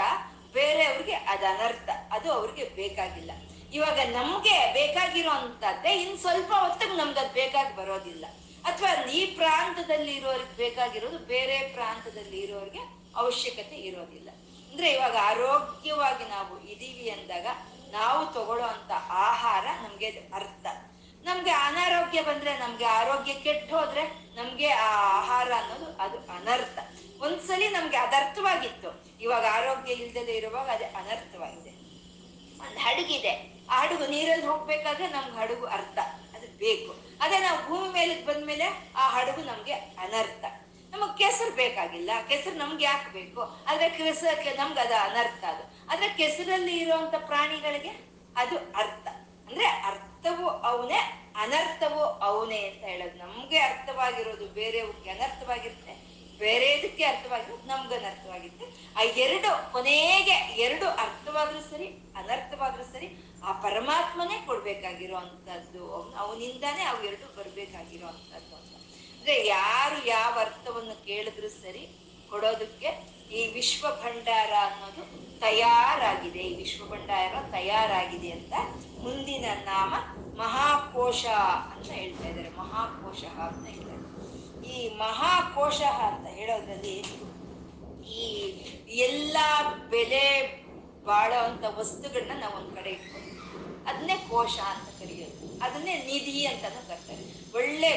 ಬೇರೆಯವ್ರಿಗೆ ಅದು ಅನರ್ಥ, ಅದು ಅವ್ರಿಗೆ ಬೇಕಾಗಿಲ್ಲ. ಇವಾಗ ನಮ್ಗೆ ಬೇಕಾಗಿರೋ ಅಂತದ್ದೇ ಇನ್ ಸ್ವಲ್ಪ ಹೊತ್ತಿಗೆ ನಮ್ಗೆ ಅದು ಬೇಕಾಗಿ ಬರೋದಿಲ್ಲ. ಅಥವಾ ಈ ಪ್ರಾಂತದಲ್ಲಿ ಇರೋರಿಗೆ ಬೇಕಾಗಿರೋದು ಬೇರೆ ಪ್ರಾಂತದಲ್ಲಿ ಇರೋರಿಗೆ ಅವಶ್ಯಕತೆ ಇರೋದಿಲ್ಲ. ಅಂದ್ರೆ ಇವಾಗ ಆರೋಗ್ಯವಾಗಿ ನಾವು ಇದೀವಿ ಅಂದಾಗ ನಾವು ತಗೊಳ್ಳೋ ಅಂತ ಆಹಾರ ನಮ್ಗೆ ಅರ್ಥ. ನಮ್ಗೆ ಅನಾರೋಗ್ಯ ಬಂದ್ರೆ ನಮ್ಗೆ ಆರೋಗ್ಯ ಕೆಟ್ಟು ಹೋದ್ರೆ ನಮ್ಗೆ ಆ ಆಹಾರ ಅನ್ನೋದು ಅದು ಅನರ್ಥ. ಒಂದ್ಸಲಿ ನಮ್ಗೆ ಅದರ್ಥವಾಗಿತ್ತು ಇವಾಗ ಆರೋಗ್ಯ ಇಲ್ದಲೆ ಇರುವಾಗ ಅದೇ ಅನರ್ಥವಾಗಿದೆ. ಒಂದು ಹಡಗಿದೆ. ಆ ಹಡಗು ನೀರಲ್ಲಿ ಹೋಗ್ಬೇಕಾದ್ರೆ ನಮ್ಗೆ ಹಡಗು ಅರ್ಥ ಅದು ಬೇಕು. ಅದೇ ನಾವು ಭೂಮಿ ಮೇಲೆ ಬಂದ್ಮೇಲೆ ಆ ಹಡಗು ನಮ್ಗೆ ಅನರ್ಥ. ನಮಗ್ ಕೆಸರು ಬೇಕಾಗಿಲ್ಲ ಕೆಸರು ನಮ್ಗೆ ಯಾಕೆ ಬೇಕು? ಆದ್ರೆ ಕೆಸರಕ್ಕೆ ನಮ್ಗೆ ಅದು ಅನರ್ಥ ಅದು. ಆದ್ರೆ ಕೆಸರಲ್ಲಿ ಇರುವಂತ ಪ್ರಾಣಿಗಳಿಗೆ ಅದು ಅರ್ಥ. ಅಂದ್ರೆ ಅರ್ಥವು ಅವನೇ ಅನರ್ಥವು ಅವನೇ ಅಂತ ಹೇಳೋದು. ನಮ್ಗೆ ಅರ್ಥವಾಗಿರೋದು ಬೇರೆಯವ್ರಿಗೆ ಅನರ್ಥವಾಗಿರುತ್ತೆ. ಬೇರೆದಕ್ಕೆ ಅರ್ಥವಾಗಿರೋದು ನಮ್ಗನ್ ಅರ್ಥವಾಗಿತ್ತು. ಆ ಎರಡು ಕೊನೆಗೆ ಎರಡು ಅರ್ಥವಾದ್ರೂ ಸರಿ, ಅನರ್ಥವಾದ್ರೂ ಸರಿ, ಆ ಪರಮಾತ್ಮನೇ ಕೊಡ್ಬೇಕಾಗಿರೋ ಅಂತದ್ದು ಅವ್ನು ಅವನಿಂದಾನೇ ಅವು ಎರಡು ಬರ್ಬೇಕಾಗಿರೋ ಅಂತದ್ದು ಅಂತ. ಅಂದ್ರೆ ಯಾರು ಯಾವ ಅರ್ಥವನ್ನು ಕೇಳಿದ್ರು ಸರಿ, ಕೊಡೋದಕ್ಕೆ ಈ ವಿಶ್ವ ಭಂಡಾರ ಅನ್ನೋದು ತಯಾರಾಗಿದೆ. ಈ ವಿಶ್ವ ಭಂಡಾರ ತಯಾರಾಗಿದೆ ಅಂತ ಮುಂದಿನ ನಾಮ ಮಹಾಕೋಶ ಅಂತ ಹೇಳ್ತಾ ಇದ್ದಾರೆ. ಮಹಾಕೋಶ ಅಂತ ಹೇಳ್ತಾರೆ. ಈ ಮಹಾಕೋಶ ಅಂತ ಹೇಳೋದ್ರಲ್ಲಿ ಈ ಎಲ್ಲ ಬೆಲೆ ಬಾಳೋ ಅಂತ ವಸ್ತುಗಳನ್ನ ನಾವು ಒಂದ್ ಕಡೆ ಇಟ್ಕೊಂಡು ಅದನ್ನೇ ಕೋಶ ಅಂತ ಕರೆಯೋದು. ಅದನ್ನೇ ನಿಧಿ ಅಂತಾನು ಕರ್ತಾರೆ. ಒಳ್ಳೆ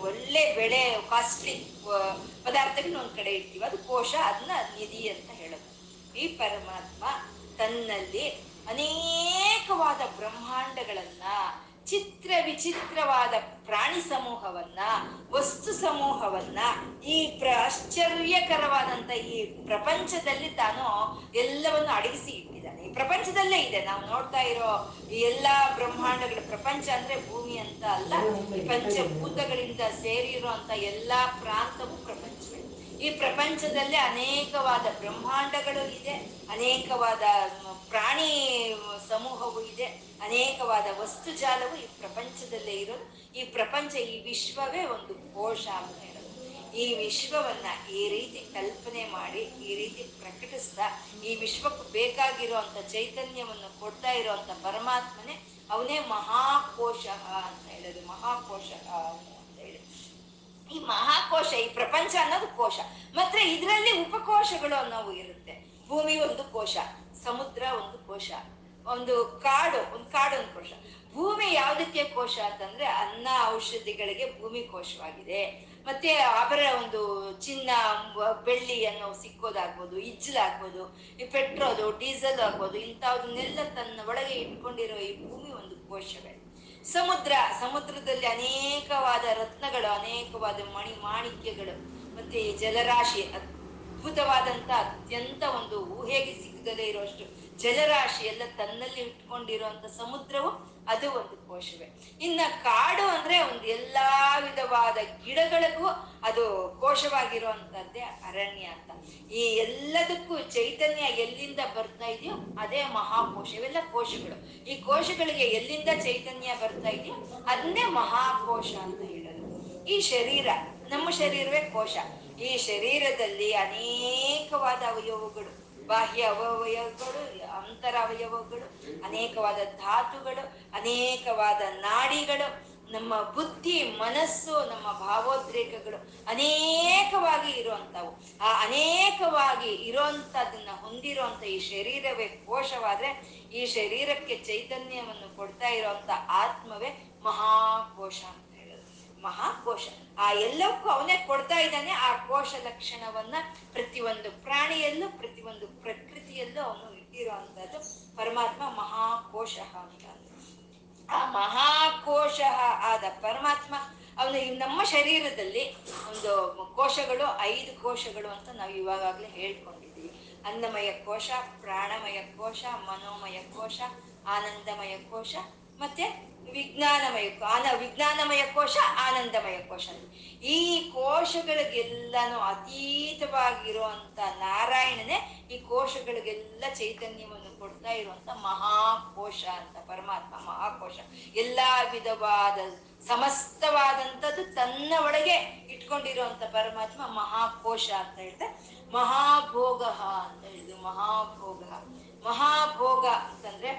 ಒಳ್ಳೆ ಬೆಳೆ, ಕಾಸ್ಟ್ಲಿ ಪದಾರ್ಥಗಳನ್ನ ಒಂದ್ ಕಡೆ ಇಡ್ತೀವಿ. ಅದು ಕೋಶ ಅದನ್ನ ನಿಧಿ ಅಂತ ಹೇಳೋದು. ಈ ಪರಮಾತ್ಮ ತನ್ನಲ್ಲಿ ಅನೇಕವಾದ ಬ್ರಹ್ಮಾಂಡಗಳನ್ನ ಚಿತ್ರ ವಿಚಿತ್ರವಾದ ಪ್ರಾಣಿ ಸಮೂಹವನ್ನ, ವಸ್ತು ಸಮೂಹವನ್ನ, ಈ ಪ್ರ ಆಶ್ಚರ್ಯಕರವಾದಂತ ಈ ಪ್ರಪಂಚದಲ್ಲಿ ತಾನು ಎಲ್ಲವನ್ನು ಅಡಗಿಸಿ ಇಟ್ಟಿದ್ದಾನೆ. ಈ ಪ್ರಪಂಚದಲ್ಲೇ ಇದೆ. ನಾವು ನೋಡ್ತಾ ಇರೋ ಎಲ್ಲಾ ಬ್ರಹ್ಮಾಂಡಗಳ ಪ್ರಪಂಚ ಅಂದ್ರೆ ಭೂಮಿ ಅಂತ ಅಲ್ಲ. ಪಂಚಭೂತಗಳಿಂದ ಸೇರಿರುವಂತ ಎಲ್ಲಾ ಪ್ರಾಂತವೂ ಪ್ರಪಂಚವೇ. ಈ ಪ್ರಪಂಚದಲ್ಲಿ ಅನೇಕವಾದ ಬ್ರಹ್ಮಾಂಡಗಳು ಇದೆ, ಅನೇಕವಾದ ಪ್ರಾಣಿ ಸಮೂಹವು ಇದೆ, ಅನೇಕವಾದ ವಸ್ತು ಜಾಲವು ಈ ಪ್ರಪಂಚದಲ್ಲೇ ಇರೋದು. ಈ ಪ್ರಪಂಚ ಈ ವಿಶ್ವವೇ ಒಂದು ಕೋಶ ಅಂತ ಹೇಳೋದು. ಈ ವಿಶ್ವವನ್ನ ಈ ರೀತಿ ಕಲ್ಪನೆ ಮಾಡಿ, ಈ ರೀತಿ ಪ್ರಕಟಿಸ್ತಾ, ಈ ವಿಶ್ವಕ್ಕೆ ಬೇಕಾಗಿರುವಂತ ಚೈತನ್ಯವನ್ನು ಕೊಡ್ತಾ ಇರುವಂತ ಪರಮಾತ್ಮನೇ ಅವನೇ ಮಹಾಕೋಶ ಅಂತ ಹೇಳೋದು. ಮಹಾಕೋಶ ಈ ಮಹಾಕೋಶ, ಈ ಪ್ರಪಂಚ ಅನ್ನೋದು ಕೋಶ. ಮತ್ತೆ ಇದರಲ್ಲಿ ಉಪಕೋಶಗಳು ಅನ್ನೋವು ಇರುತ್ತೆ. ಭೂಮಿ ಒಂದು ಕೋಶ, ಸಮುದ್ರ ಒಂದು ಕೋಶ, ಒಂದು ಕಾಡು ಒಂದು ಕಾಡು ಒಂದು ಕೋಶ. ಭೂಮಿ ಯಾವುದಕ್ಕೆ ಕೋಶ ಅಂತಂದ್ರೆ ಅನ್ನ ಔಷಧಿಗಳಿಗೆ ಭೂಮಿ ಕೋಶವಾಗಿದೆ. ಮತ್ತೆ ಅವರ ಒಂದು ಚಿನ್ನ ಬೆಳ್ಳಿ ಅನ್ನೋ ಸಿಕ್ಕೋದಾಗ್ಬೋದು ಇಜ್ಲಾಗ್ಬೋದು ಈ ಪೆಟ್ರೋಲು, ಡೀಸೆಲ್ ಆಗ್ಬೋದು ಇಂಥವನ್ನೆಲ್ಲ ತನ್ನ ಒಳಗೆ ಇಟ್ಕೊಂಡಿರೋ ಈ ಭೂಮಿ ಒಂದು ಕೋಶವೇ. ಸಮುದ್ರ, ಸಮುದ್ರದಲ್ಲಿ ಅನೇಕವಾದ ರತ್ನಗಳು, ಅನೇಕವಾದ ಮಣಿ ಮಾಣಿಕ್ಯಗಳು, ಮತ್ತೆ ಜಲರಾಶಿ ಅದ್ಭುತವಾದಂತ ಅತ್ಯಂತ ಒಂದು ಊಹೆಗೆ ಸಿಗದಲೇ ಇರುವಷ್ಟು ಜಲರಾಶಿ ಎಲ್ಲ ತನ್ನಲ್ಲಿ ಇಟ್ಕೊಂಡಿರುವಂತ ಸಮುದ್ರವು ಅದು ಒಂದು ಕೋಶವೇ. ಇನ್ನ ಕಾಡು ಅಂದ್ರೆ ಒಂದು ಎಲ್ಲಾ ವಿಧವಾದ ಗಿಡಗಳಿಗೂ ಅದು ಕೋಶವಾಗಿರುವಂತದ್ದೇ ಅರಣ್ಯ ಅಂತ. ಈ ಎಲ್ಲದಕ್ಕೂ ಚೈತನ್ಯ ಎಲ್ಲಿಂದ ಬರ್ತಾ ಇದೆಯೋ ಅದೇ ಮಹಾಕೋಶ, ಇವೆಲ್ಲ ಕೋಶಗಳು. ಈ ಕೋಶಗಳಿಗೆ ಎಲ್ಲಿಂದ ಚೈತನ್ಯ ಬರ್ತಾ ಇದೆಯೋ ಅದನ್ನೇ ಮಹಾಕೋಶ ಅಂತ ಹೇಳೋದು. ಈ ಶರೀರ, ನಮ್ಮ ಶರೀರವೇ ಕೋಶ. ಈ ಶರೀರದಲ್ಲಿ ಅನೇಕವಾದ ಅವಯವಗಳು. ಬಾಹ್ಯ ಅವಯವಗಳು, ಅಂತರ ಅವಯವಗಳು, ಅನೇಕವಾದ ಧಾತುಗಳು, ಅನೇಕವಾದ ನಾಡಿಗಳು, ನಮ್ಮ ಬುದ್ಧಿ, ಮನಸ್ಸು, ನಮ್ಮ ಭಾವೋದ್ರೇಕಗಳು ಅನೇಕವಾಗಿ ಇರುವಂಥವು. ಆ ಅನೇಕವಾಗಿ ಇರುವಂತದನ್ನ ಹೊಂದಿರುವಂಥ ಈ ಶರೀರವೇ ಕೋಶವಾದ್ರೆ ಈ ಶರೀರಕ್ಕೆ ಚೈತನ್ಯವನ್ನು ಕೊಡ್ತಾ ಇರುವಂತ ಆತ್ಮವೇ ಮಹಾಕೋಶ ಮಹಾಕೋಶ. ಆ ಎಲ್ಲಕ್ಕೂ ಅವನೇ ಕೊಡ್ತಾ ಇದ್ದಾನೆ. ಆ ಕೋಶ ಲಕ್ಷಣವನ್ನ ಪ್ರತಿಯೊಂದು ಪ್ರಾಣಿಯಲ್ಲೂ, ಪ್ರತಿಯೊಂದು ಪ್ರಕೃತಿಯಲ್ಲೂ ಅವನು ಇಟ್ಟಿರುವಂತದ್ದು ಪರಮಾತ್ಮ ಮಹಾಕೋಶ ಅಂತ ಆ ಮಹಾಕೋಶ ಆದ ಪರಮಾತ್ಮ, ಅವನು ನಮ್ಮ ಶರೀರದಲ್ಲಿ ಒಂದು ಕೋಶಗಳು, ಐದು ಕೋಶಗಳು ಅಂತ ನಾವು ಇವಾಗಲೇ ಹೇಳ್ಕೊಂಡಿದ್ದೀವಿ. ಅನ್ನಮಯ ಕೋಶ, ಪ್ರಾಣಮಯ ಕೋಶ, ಮನೋಮಯ ಕೋಶ, ಆನಂದಮಯ ಕೋಶ, ಮತ್ತೆ ವಿಜ್ಞಾನಮಯ ಆನ ವಿಜ್ಞಾನಮಯ ಕೋಶ, ಆನಂದಮಯ ಕೋಶ. ಈ ಕೋಶಗಳಿಗೆಲ್ಲನೂ ಅತೀತವಾಗಿರುವಂತ ನಾರಾಯಣನೇ ಈ ಕೋಶಗಳಿಗೆಲ್ಲ ಚೈತನ್ಯವನ್ನು ಕೊಡ್ತಾ ಇರುವಂತ ಮಹಾಕೋಶ ಅಂತ, ಪರಮಾತ್ಮ ಮಹಾಕೋಶ. ಎಲ್ಲಾ ವಿಧವಾದ, ಸಮಸ್ತವಾದಂಥದ್ದು ತನ್ನ ಒಳಗೆ ಇಟ್ಕೊಂಡಿರುವಂತ ಪರಮಾತ್ಮ ಮಹಾಕೋಶ ಅಂತ ಹೇಳ್ತಾರೆ ಮಹಾಭೋಗ ಅಂತ ಹೇಳಿದ್ರು ಮಹಾಭೋಗ. ಮಹಾಭೋಗ ಅಂತಂದ್ರೆ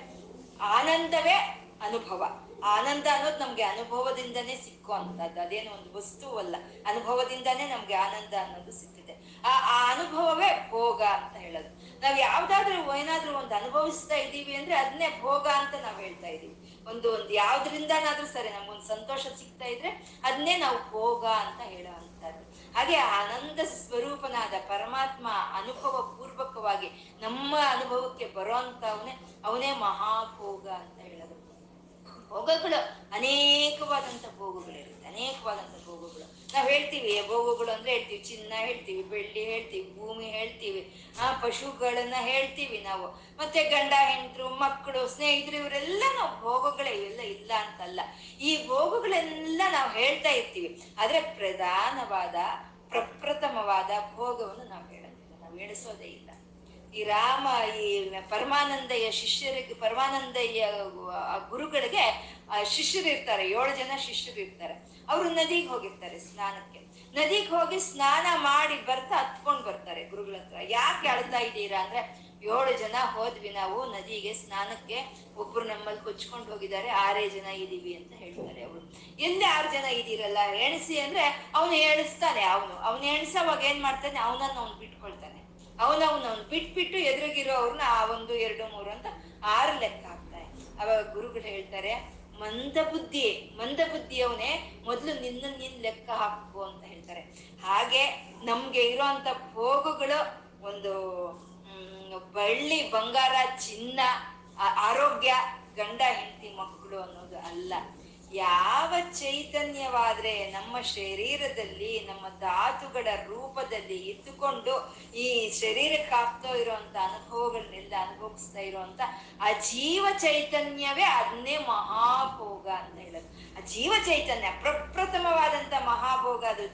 ಆನಂದವೇ ಅನುಭವ. ಆನಂದ ಅನ್ನೋದು ನಮ್ಗೆ ಅನುಭವದಿಂದನೇ ಸಿಕ್ಕುವಂತದ್ದು ಅದೇನು ಒಂದು ವಸ್ತುವಲ್ಲ. ಅನುಭವದಿಂದಾನೇ ನಮ್ಗೆ ಆನಂದ ಅನ್ನೋದು ಸಿಕ್ಕಿದೆ ಆ ಆ ಅನುಭವವೇ ಭೋಗ ಅಂತ ಹೇಳೋದು. ನಾವ್ ಯಾವ್ದಾದ್ರೂ ಏನಾದ್ರೂ ಒಂದು ಅನುಭವಿಸ್ತಾ ಇದ್ದೀವಿ ಅಂದ್ರೆ ಅದನ್ನೇ ಭೋಗ ಅಂತ ನಾವ್ ಹೇಳ್ತಾ ಇದೀವಿ ಒಂದು ಒಂದು ಯಾವ್ದ್ರಿಂದನಾದ್ರೂ ಸರಿ ನಮ್ಗೊಂದು ಸಂತೋಷ ಸಿಗ್ತಾ ಇದ್ರೆ ಅದನ್ನೇ ನಾವು ಭೋಗ ಅಂತ ಹೇಳೋ ಅಂತದ್ದು ಹಾಗೆ ಆನಂದ ಸ್ವರೂಪನಾದ ಪರಮಾತ್ಮ ಅನುಭವ ಪೂರ್ವಕವಾಗಿ ನಮ್ಮ ಅನುಭವಕ್ಕೆ ಬರೋ ಅವನೇ ಅವನೇ ಮಹಾಭೋಗ ಅಂತ ಭೋಗಗಳು ಅನೇಕವಾದಂತ ಭೋಗಗಳಿರುತ್ತೆ ಅನೇಕವಾದಂತ ಭೋಗಗಳು. ನಾವು ಹೇಳ್ತೀವಿ, ಭೋಗಗಳು ಅಂದ್ರೆ ಹೇಳ್ತೀವಿ, ಚಿನ್ನ ಹೇಳ್ತೀವಿ, ಬೆಳ್ಳಿ ಹೇಳ್ತೀವಿ, ಭೂಮಿ ಹೇಳ್ತೀವಿ, ಆ ಪಶುಗಳನ್ನ ಹೇಳ್ತೀವಿ ನಾವು. ಮತ್ತೆ ಗಂಡ, ಹೆಂಡರು, ಮಕ್ಕಳು, ಸ್ನೇಹಿತರು, ಇವರೆಲ್ಲ ನಾವು ಭೋಗಗಳೇ, ಇವೆಲ್ಲ ಇಲ್ಲ ಅಂತಲ್ಲ. ಈ ಭೋಗಗಳೆಲ್ಲ ನಾವು ಹೇಳ್ತಾ ಇರ್ತೀವಿ. ಆದರೆ ಪ್ರಧಾನವಾದ, ಪ್ರಪ್ರಥಮವಾದ ಭೋಗವನ್ನು ನಾವು ಹೇಳೋದಿಲ್ಲ. ನಾವು ಹೇಳಿಸೋದೇ ಇಲ್ಲ. ಈ ರಾಮ, ಈ ಪರಮಾನಂದಯ್ಯ ಶಿಷ್ಯರಿಗೆ ಪರಮಾನಂದಯ್ಯ ಗುರುಗಳಿಗೆ ಶಿಷ್ಯರು ಇರ್ತಾರೆ. ಏಳು ಜನ ಶಿಷ್ಯರು ಇರ್ತಾರೆ. ಅವರು ನದಿಗೆ ಹೋಗಿರ್ತಾರೆ ಸ್ನಾನಕ್ಕೆ. ನದಿಗೆ ಹೋಗಿ ಸ್ನಾನ ಮಾಡಿ ಬರ್ತಾ ಹತ್ಕೊಂಡು ಬರ್ತಾರೆ ಗುರುಗಳ ಹತ್ರ. ಯಾಕೆ ಅಳ್ತಾ ಇದ್ದೀರಾ ಅಂದ್ರೆ, ಏಳು ಜನ ಹೋದ್ವಿ ನಾವು ನದಿಗೆ, ಸ್ನಾನಕ್ಕೆ. ಒಬ್ರು ನಮ್ಮಲ್ಲಿ ಕೊಚ್ಕೊಂಡು ಹೋಗಿದ್ದಾರೆ. ಆರೇ ಜನ ಇದೀವಿ ಅಂತ ಹೇಳ್ತಾರೆ ಅವರು. ಎಲ್ಲಿ ಆರು ಜನ ಇದ್ದೀರಲ್ಲ ಎಣಿಸಿ ಅಂದ್ರೆ ಅವನು ಎಣಿಸ್ತಾನೆ ಅವನು ಅವನು ಎಣಿಸೋವಾಗ ಏನ್ ಮಾಡ್ತಾನೆ? ಅವನನ್ನು ಅವ್ನು ಬಿಟ್ಕೊಳ್ತಾನೆ. ಅವನವನವ್ನು ಬಿಟ್ಬಿಟ್ಟು ಅವ್ರನ್ನ ಆ ಒಂದು ಎರಡು ಮೂರು ಅಂತ ಆರು ಲೆಕ್ಕ ಹಾಕ್ತಾರೆ ಅವಾಗ ಗುರುಗಳು ಹೇಳ್ತಾರೆ, ಮಂದ ಬುದ್ಧಿ ಮಂದ ಬುದ್ಧಿಯವನೇ ಮೊದಲು ನಿನ್ನ ನೀನ್ ಲೆಕ್ಕ ಹಾಕು ಅಂತ ಹೇಳ್ತಾರೆ. ಹಾಗೆ ನಮ್ಗೆ ಇರೋಂಥ ಭೋಗಗಳು ಒಂದು ಬೆಳ್ಳಿ, ಬಂಗಾರ, ಚಿನ್ನ ಆರೋಗ್ಯ, ಗಂಡ, ಹೆಂಡತಿ, ಮಕ್ಕಳು ಅನ್ನೋದು ಅಲ್ಲ. ಯಾವ ಚೈತನ್ಯವಾದ್ರೆ ನಮ್ಮ ಶರೀರದಲ್ಲಿ, ನಮ್ಮ ಧಾತುಗಳ ರೂಪದಲ್ಲಿ ಇದ್ದುಕೊಂಡು ಈ ಶರೀರಕ್ಕೆ ಆಗ್ತಾ ಇರುವಂತ ಅನುಭವಗಳನ್ನೆಲ್ಲ ಅನುಭವಿಸ್ತಾ ಇರುವಂತ ಆ ಜೀವ ಚೈತನ್ಯವೇ ಅದನ್ನೇ ಮಹಾಭೋಗ ಅಂತ ಹೇಳೋದು. ಆ ಜೀವ ಚೈತನ್ಯ ಪ್ರಪ್ರಥಮವಾದಂತ ಮಹಾಭೋಗ ಅದು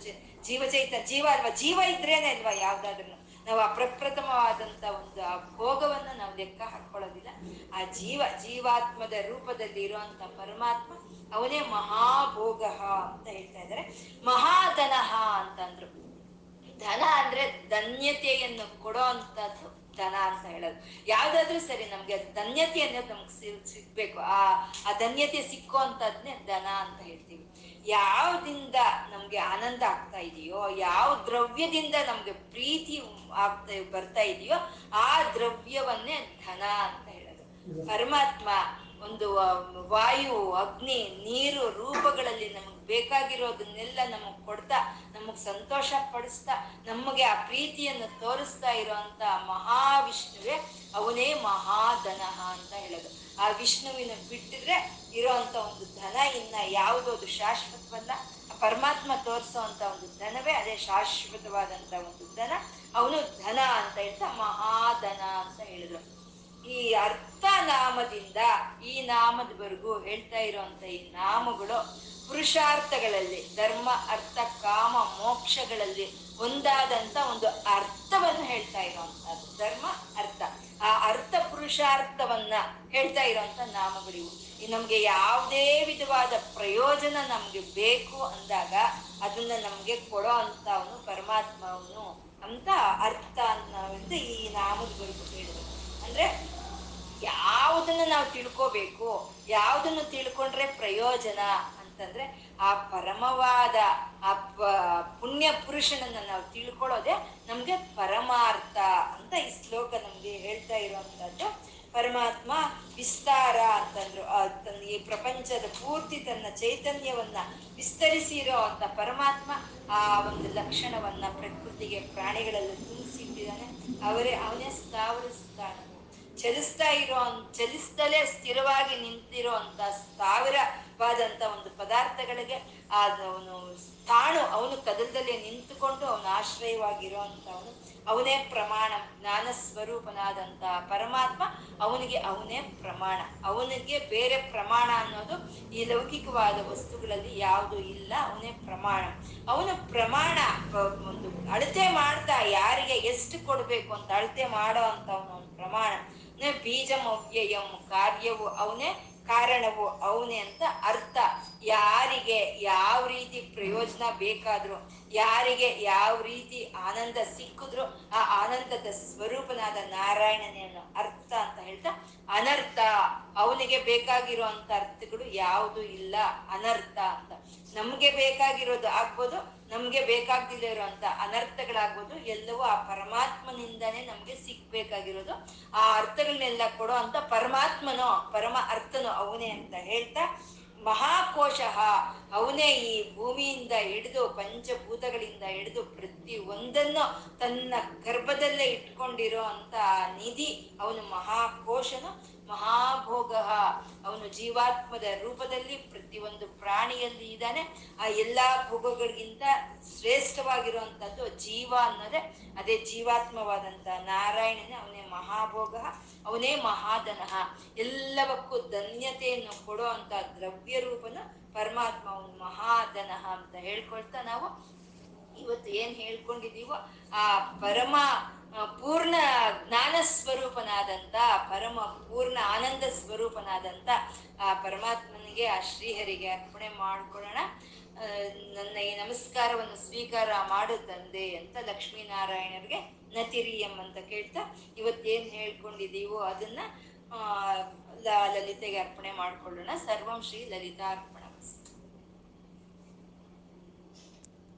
ಜೀವ ಚೈತನ್ಯ ಜೀವ ಅಲ್ವಾ? ಜೀವ ಇದ್ರೇನೆ ಅಲ್ವಾ ಯಾವ್ದಾದ್ರು? ನಾವು ಅಪ್ರಪ್ರಥಮವಾದಂಥ ಒಂದು ಆ ಭೋಗವನ್ನ ನಾವು ಲೆಕ್ಕ ಹಾಕೊಳ್ಳೋದಿಲ್ಲ. ಆ ಜೀವ, ಜೀವಾತ್ಮದ ರೂಪದಲ್ಲಿ ಇರುವಂತ ಪರಮಾತ್ಮ ಅವನೇ ಮಹಾಭೋಗ ಅಂತ ಹೇಳ್ತಾ ಇದ್ದಾರೆ. ಮಹಾಧನಃ ಅಂತಂದ್ರು. ಧನ ಅಂದ್ರೆ ಧನ್ಯತೆಯನ್ನು ಕೊಡೋ ಅಂತದ್ದು ಧನ ಅಂತ ಹೇಳೋದು. ಯಾವ್ದಾದ್ರೂ ಸರಿ ನಮ್ಗೆ ಧನ್ಯತೆ ಅನ್ನೋದು ನಮ್ಗೆ ಸಿಗ್ಬೇಕು. ಆ ಆ ಧನ್ಯತೆ ಸಿಕ್ಕೋ ಅಂತದ್ನೇ ಧನ ಅಂತ ಹೇಳ್ತೀವಿ. ಯಾವ್ದಿಂದ ನಮ್ಗೆ ಆನಂದ ಆಗ್ತಾ ಇದೆಯೋ, ಯಾವ ದ್ರವ್ಯದಿಂದ ನಮ್ಗೆ ಪ್ರೀತಿ ಆಗ್ತಾ ಬರ್ತಾ ಇದೆಯೋ, ಆ ದ್ರವ್ಯವನ್ನೇ ಧನ ಅಂತ ಹೇಳೋದು. ಪರಮಾತ್ಮ ಒಂದು ವಾಯು, ಅಗ್ನಿ, ನೀರು, ರೂಪಗಳಲ್ಲಿ ನಮ್ಗೆ ಬೇಕಾಗಿರೋದನ್ನೆಲ್ಲ ನಮಗ್ ಕೊಡ್ತಾ, ನಮಗ್ ಸಂತೋಷ ಪಡಿಸ್ತಾ, ನಮಗೆ ಆ ಪ್ರೀತಿಯನ್ನು ತೋರಿಸ್ತಾ ಇರುವಂತ ಮಹಾವಿಷ್ಣುವೆ ಅವನೇ ಮಹಾಧನಃ ಅಂತ ಹೇಳೋದು. ಆ ವಿಷ್ಣುವಿನ ಬಿಟ್ಟಿದ್ರೆ ಇರೋಂತ ಒಂದು ಧನ, ಇನ್ನ ಯಾವುದೋ ಅದು ಶಾಶ್ವತವಲ್ಲ. ಪರಮಾತ್ಮ ತೋರಿಸೋ ಒಂದು ಧನವೇ, ಅದೇ ಶಾಶ್ವತವಾದಂತ ಒಂದು ಧನ. ಅವನು ಧನ ಅಂತ ಹೇಳ್ತಾ ಮಹಾಧನ ಅಂತ ಹೇಳಿದ್ರು. ಈ ಅರ್ಥ ನಾಮದಿಂದ ಈ ನಾಮದವರೆಗೂ ಹೇಳ್ತಾ ಇರುವಂತ ಈ ನಾಮಗಳು ಪುರುಷಾರ್ಥಗಳಲ್ಲಿ, ಧರ್ಮ, ಅರ್ಥ, ಕಾಮ, ಮೋಕ್ಷಗಳಲ್ಲಿ ಒಂದಾದಂತ ಒಂದು ಅರ್ಥವನ್ನು ಹೇಳ್ತಾ ಇರುವಂತಹದ್ದು. ಧರ್ಮ, ಅರ್ಥ. ಆ ಅರ್ಥ ಪುರುಷಾರ್ಥವನ್ನ ಹೇಳ್ತಾ ಇರುವಂತ ನಾಮಗಳಿವು. ನಮ್ಗೆ ಯಾವುದೇ ವಿಧವಾದ ಪ್ರಯೋಜನ ನಮ್ಗೆ ಬೇಕು ಅಂದಾಗ ಅದನ್ನ ನಮ್ಗೆ ಕೊಡೋ ಅಂತ ಅವನು ಪರಮಾತ್ಮ ಅವನು ಅಂತ ಅರ್ಥ ಅಂತ ಈ ನಾಮದವರೆಗೂ ಹೇಳಿದ್ರು. ಅಂದ್ರೆ ಯಾವುದನ್ನ ನಾವು ತಿಳ್ಕೋಬೇಕು, ಯಾವುದನ್ನು ತಿಳ್ಕೊಂಡ್ರೆ ಪ್ರಯೋಜನ ಅಂತಂದ್ರೆ ಆ ಪರಮವಾದ ಆ ಪುಣ್ಯ ಪುರುಷನನ್ನ ನಾವು ತಿಳ್ಕೊಳ್ಳೋದೆ ನಮ್ಗೆ ಪರಮಾರ್ಥ ಅಂತ ಈ ಶ್ಲೋಕ ನಮ್ಗೆ ಹೇಳ್ತಾ ಇರುವಂತದ್ದು ಪರಮಾತ್ಮ ವಿಸ್ತಾರ ಅಂತಂದ್ರು ಈ ಪ್ರಪಂಚದ ಪೂರ್ತಿ ತನ್ನ ಚೈತನ್ಯವನ್ನ ವಿಸ್ತರಿಸಿರೋ ಅಂತ ಪರಮಾತ್ಮ ಆ ಒಂದು ಲಕ್ಷಣವನ್ನ ಪ್ರಕೃತಿಗೆ ಪ್ರಾಣಿಗಳಲ್ಲಿ ತುಂಬಿಸಿಟ್ಟಿದ್ದಾನೆ. ಅವರೇ, ಅವನೇ ಸ್ಥಾವರ ಸ್ಥಾನವು ಚಲಿಸ್ತಾ ಇರೋ ಚಲಿಸ್ತಲೇ ಸ್ಥಿರವಾಗಿ ನಿಂತಿರೋ ಅಂತ ಸ್ಥಾವರವಾದಂತ ಒಂದು ಪದಾರ್ಥಗಳಿಗೆ ಅವನು ತಾಣು ಅವನು ಕದಲದಲ್ಲಿ ನಿಂತುಕೊಂಡು ಅವನು ಆಶ್ರಯವಾಗಿರೋ ಅಂತವನು ಅವನೇ ಪ್ರಮಾಣ, ಜ್ಞಾನ ಸ್ವರೂಪನಾದಂತ ಪರಮಾತ್ಮ ಅವನಿಗೆ ಅವನೇ ಪ್ರಮಾಣ. ಅವನಿಗೆ ಬೇರೆ ಪ್ರಮಾಣ ಅನ್ನೋದು ಈ ಲೌಕಿಕವಾದ ವಸ್ತುಗಳಲ್ಲಿ ಯಾವುದು ಇಲ್ಲ, ಅವನೇ ಪ್ರಮಾಣ. ಅವನು ಪ್ರಮಾಣ ಒಂದು ಅಳತೆ ಮಾಡ್ತಾ ಯಾರಿಗೆ ಎಷ್ಟು ಕೊಡಬೇಕು ಅಂತ ಅಳತೆ ಮಾಡೋ ಅಂತ ಅವನು ಪ್ರಮಾಣ. ಬೀಜಂ ಮವ್ಯಯಂ ಕಾರ್ಯವು ಅವನೇ, ಕಾರಣವು ಅವನೇ ಅಂತ ಅರ್ಥ. ಯಾರಿಗೆ ಯಾವ ರೀತಿ ಪ್ರಯೋಜನ ಬೇಕಾದ್ರು, ಯಾರಿಗೆ ಯಾವ ರೀತಿ ಆನಂದ ಸಿಕ್ಕಿದ್ರು ಆ ಆನಂದದ ಸ್ವರೂಪನಾದ ನಾರಾಯಣನೇ ಅನ್ನೋ ಅರ್ಥ ಅಂತ ಹೇಳ್ತಾ, ಅನರ್ಥ. ಅವನಿಗೆ ಬೇಕಾಗಿರುವಂತ ಅರ್ಥಗಳು ಯಾವುದು ಇಲ್ಲ, ಅನರ್ಥ ಅಂತ. ನಮ್ಗೆ ಬೇಕಾಗಿರೋದು ಆಗ್ಬೋದು ನಮ್ಗೆ ಬೇಕಾಗ್ದಿಲ್ಲ ಇರುವಂತ ಅನರ್ಥಗಳಾಗ್ಬೋದು, ಎಲ್ಲವೂ ಆ ಪರಮಾತ್ಮನಿಂದಾನೇ ನಮ್ಗೆ ಸಿಗ್ಬೇಕಾಗಿರೋದು. ಆ ಅರ್ಥಗಳನ್ನೆಲ್ಲ ಕೊಡೋ ಅಂತ ಪರಮಾತ್ಮನೋ, ಪರಮ ಅರ್ಥನೋ ಅವನೇ ಅಂತ ಹೇಳ್ತಾ, ಮಹಾಕೋಶ ಅವನೇ ಈ ಭೂಮಿಯಿಂದ ಹಿಡಿದು ಪಂಚಭೂತಗಳಿಂದ ಹಿಡಿದು ಪ್ರತಿ ಒಂದನ್ನು ತನ್ನ ಗರ್ಭದಲ್ಲೇ ಇಟ್ಕೊಂಡಿರೋ ಅಂತ ನಿಧಿ ಅವನು ಮಹಾಕೋಶನು. ಮಹಾಭೋಗ. ಅವನು ಜೀವಾತ್ಮದ ರೂಪದಲ್ಲಿ ಪ್ರತಿಯೊಂದು ಪ್ರಾಣಿಯಲ್ಲಿ ಇದ್ದಾನೆ. ಆ ಎಲ್ಲಾ ಭೋಗಗಳಿಗಿಂತ ಶ್ರೇಷ್ಠವಾಗಿರುವಂಥದ್ದು ಜೀವ ಅನ್ನೋದೇ. ಅದೇ ಜೀವಾತ್ಮವಾದಂತ ನಾರಾಯಣನೇ ಅವನೇ ಮಹಾಭೋಗ, ಅವನೇ ಮಹಾಧನಃ. ಎಲ್ಲವಕ್ಕೂ ಧನ್ಯತೆಯನ್ನು ಕೊಡೋ ಅಂತ ದ್ರವ್ಯ ರೂಪನ ಪರಮಾತ್ಮ, ಅವನು ಮಹಾಧನಃ ಅಂತ ಹೇಳ್ಕೊಳ್ತಾ ನಾವು ಇವತ್ತು ಏನು ಹೇಳ್ಕೊಂಡಿದ್ದೀವೋ ಆ ಪರಮ ಪೂರ್ಣ ಜ್ಞಾನ ಸ್ವರೂಪನಾದಂತ ಪರಮ ಪೂರ್ಣ ಆನಂದ ಸ್ವರೂಪನಾದಂತ ಆ ಪರಮಾತ್ಮನಿಗೆ ಆ ಶ್ರೀಹರಿಗೆ ಅರ್ಪಣೆ ಮಾಡ್ಕೊಳ್ಳೋಣ. ನನ್ನ ಈ ನಮಸ್ಕಾರವನ್ನು ಸ್ವೀಕಾರ ಮಾಡು ತಂದೆ ಅಂತ ಲಕ್ಷ್ಮೀನಾರಾಯಣರಿಗೆ ನತಿರಿಯಂ ಅಂತ ಕೇಳ್ತಾ ಇವತ್ತೇನು ಹೇಳ್ಕೊಂಡಿದೀವೋ ಅದನ್ನ ಲಲಿತೆಗೆ ಅರ್ಪಣೆ ಮಾಡ್ಕೊಳ್ಳೋಣ. ಸರ್ವಂ ಶ್ರೀ ಲಲಿತಾ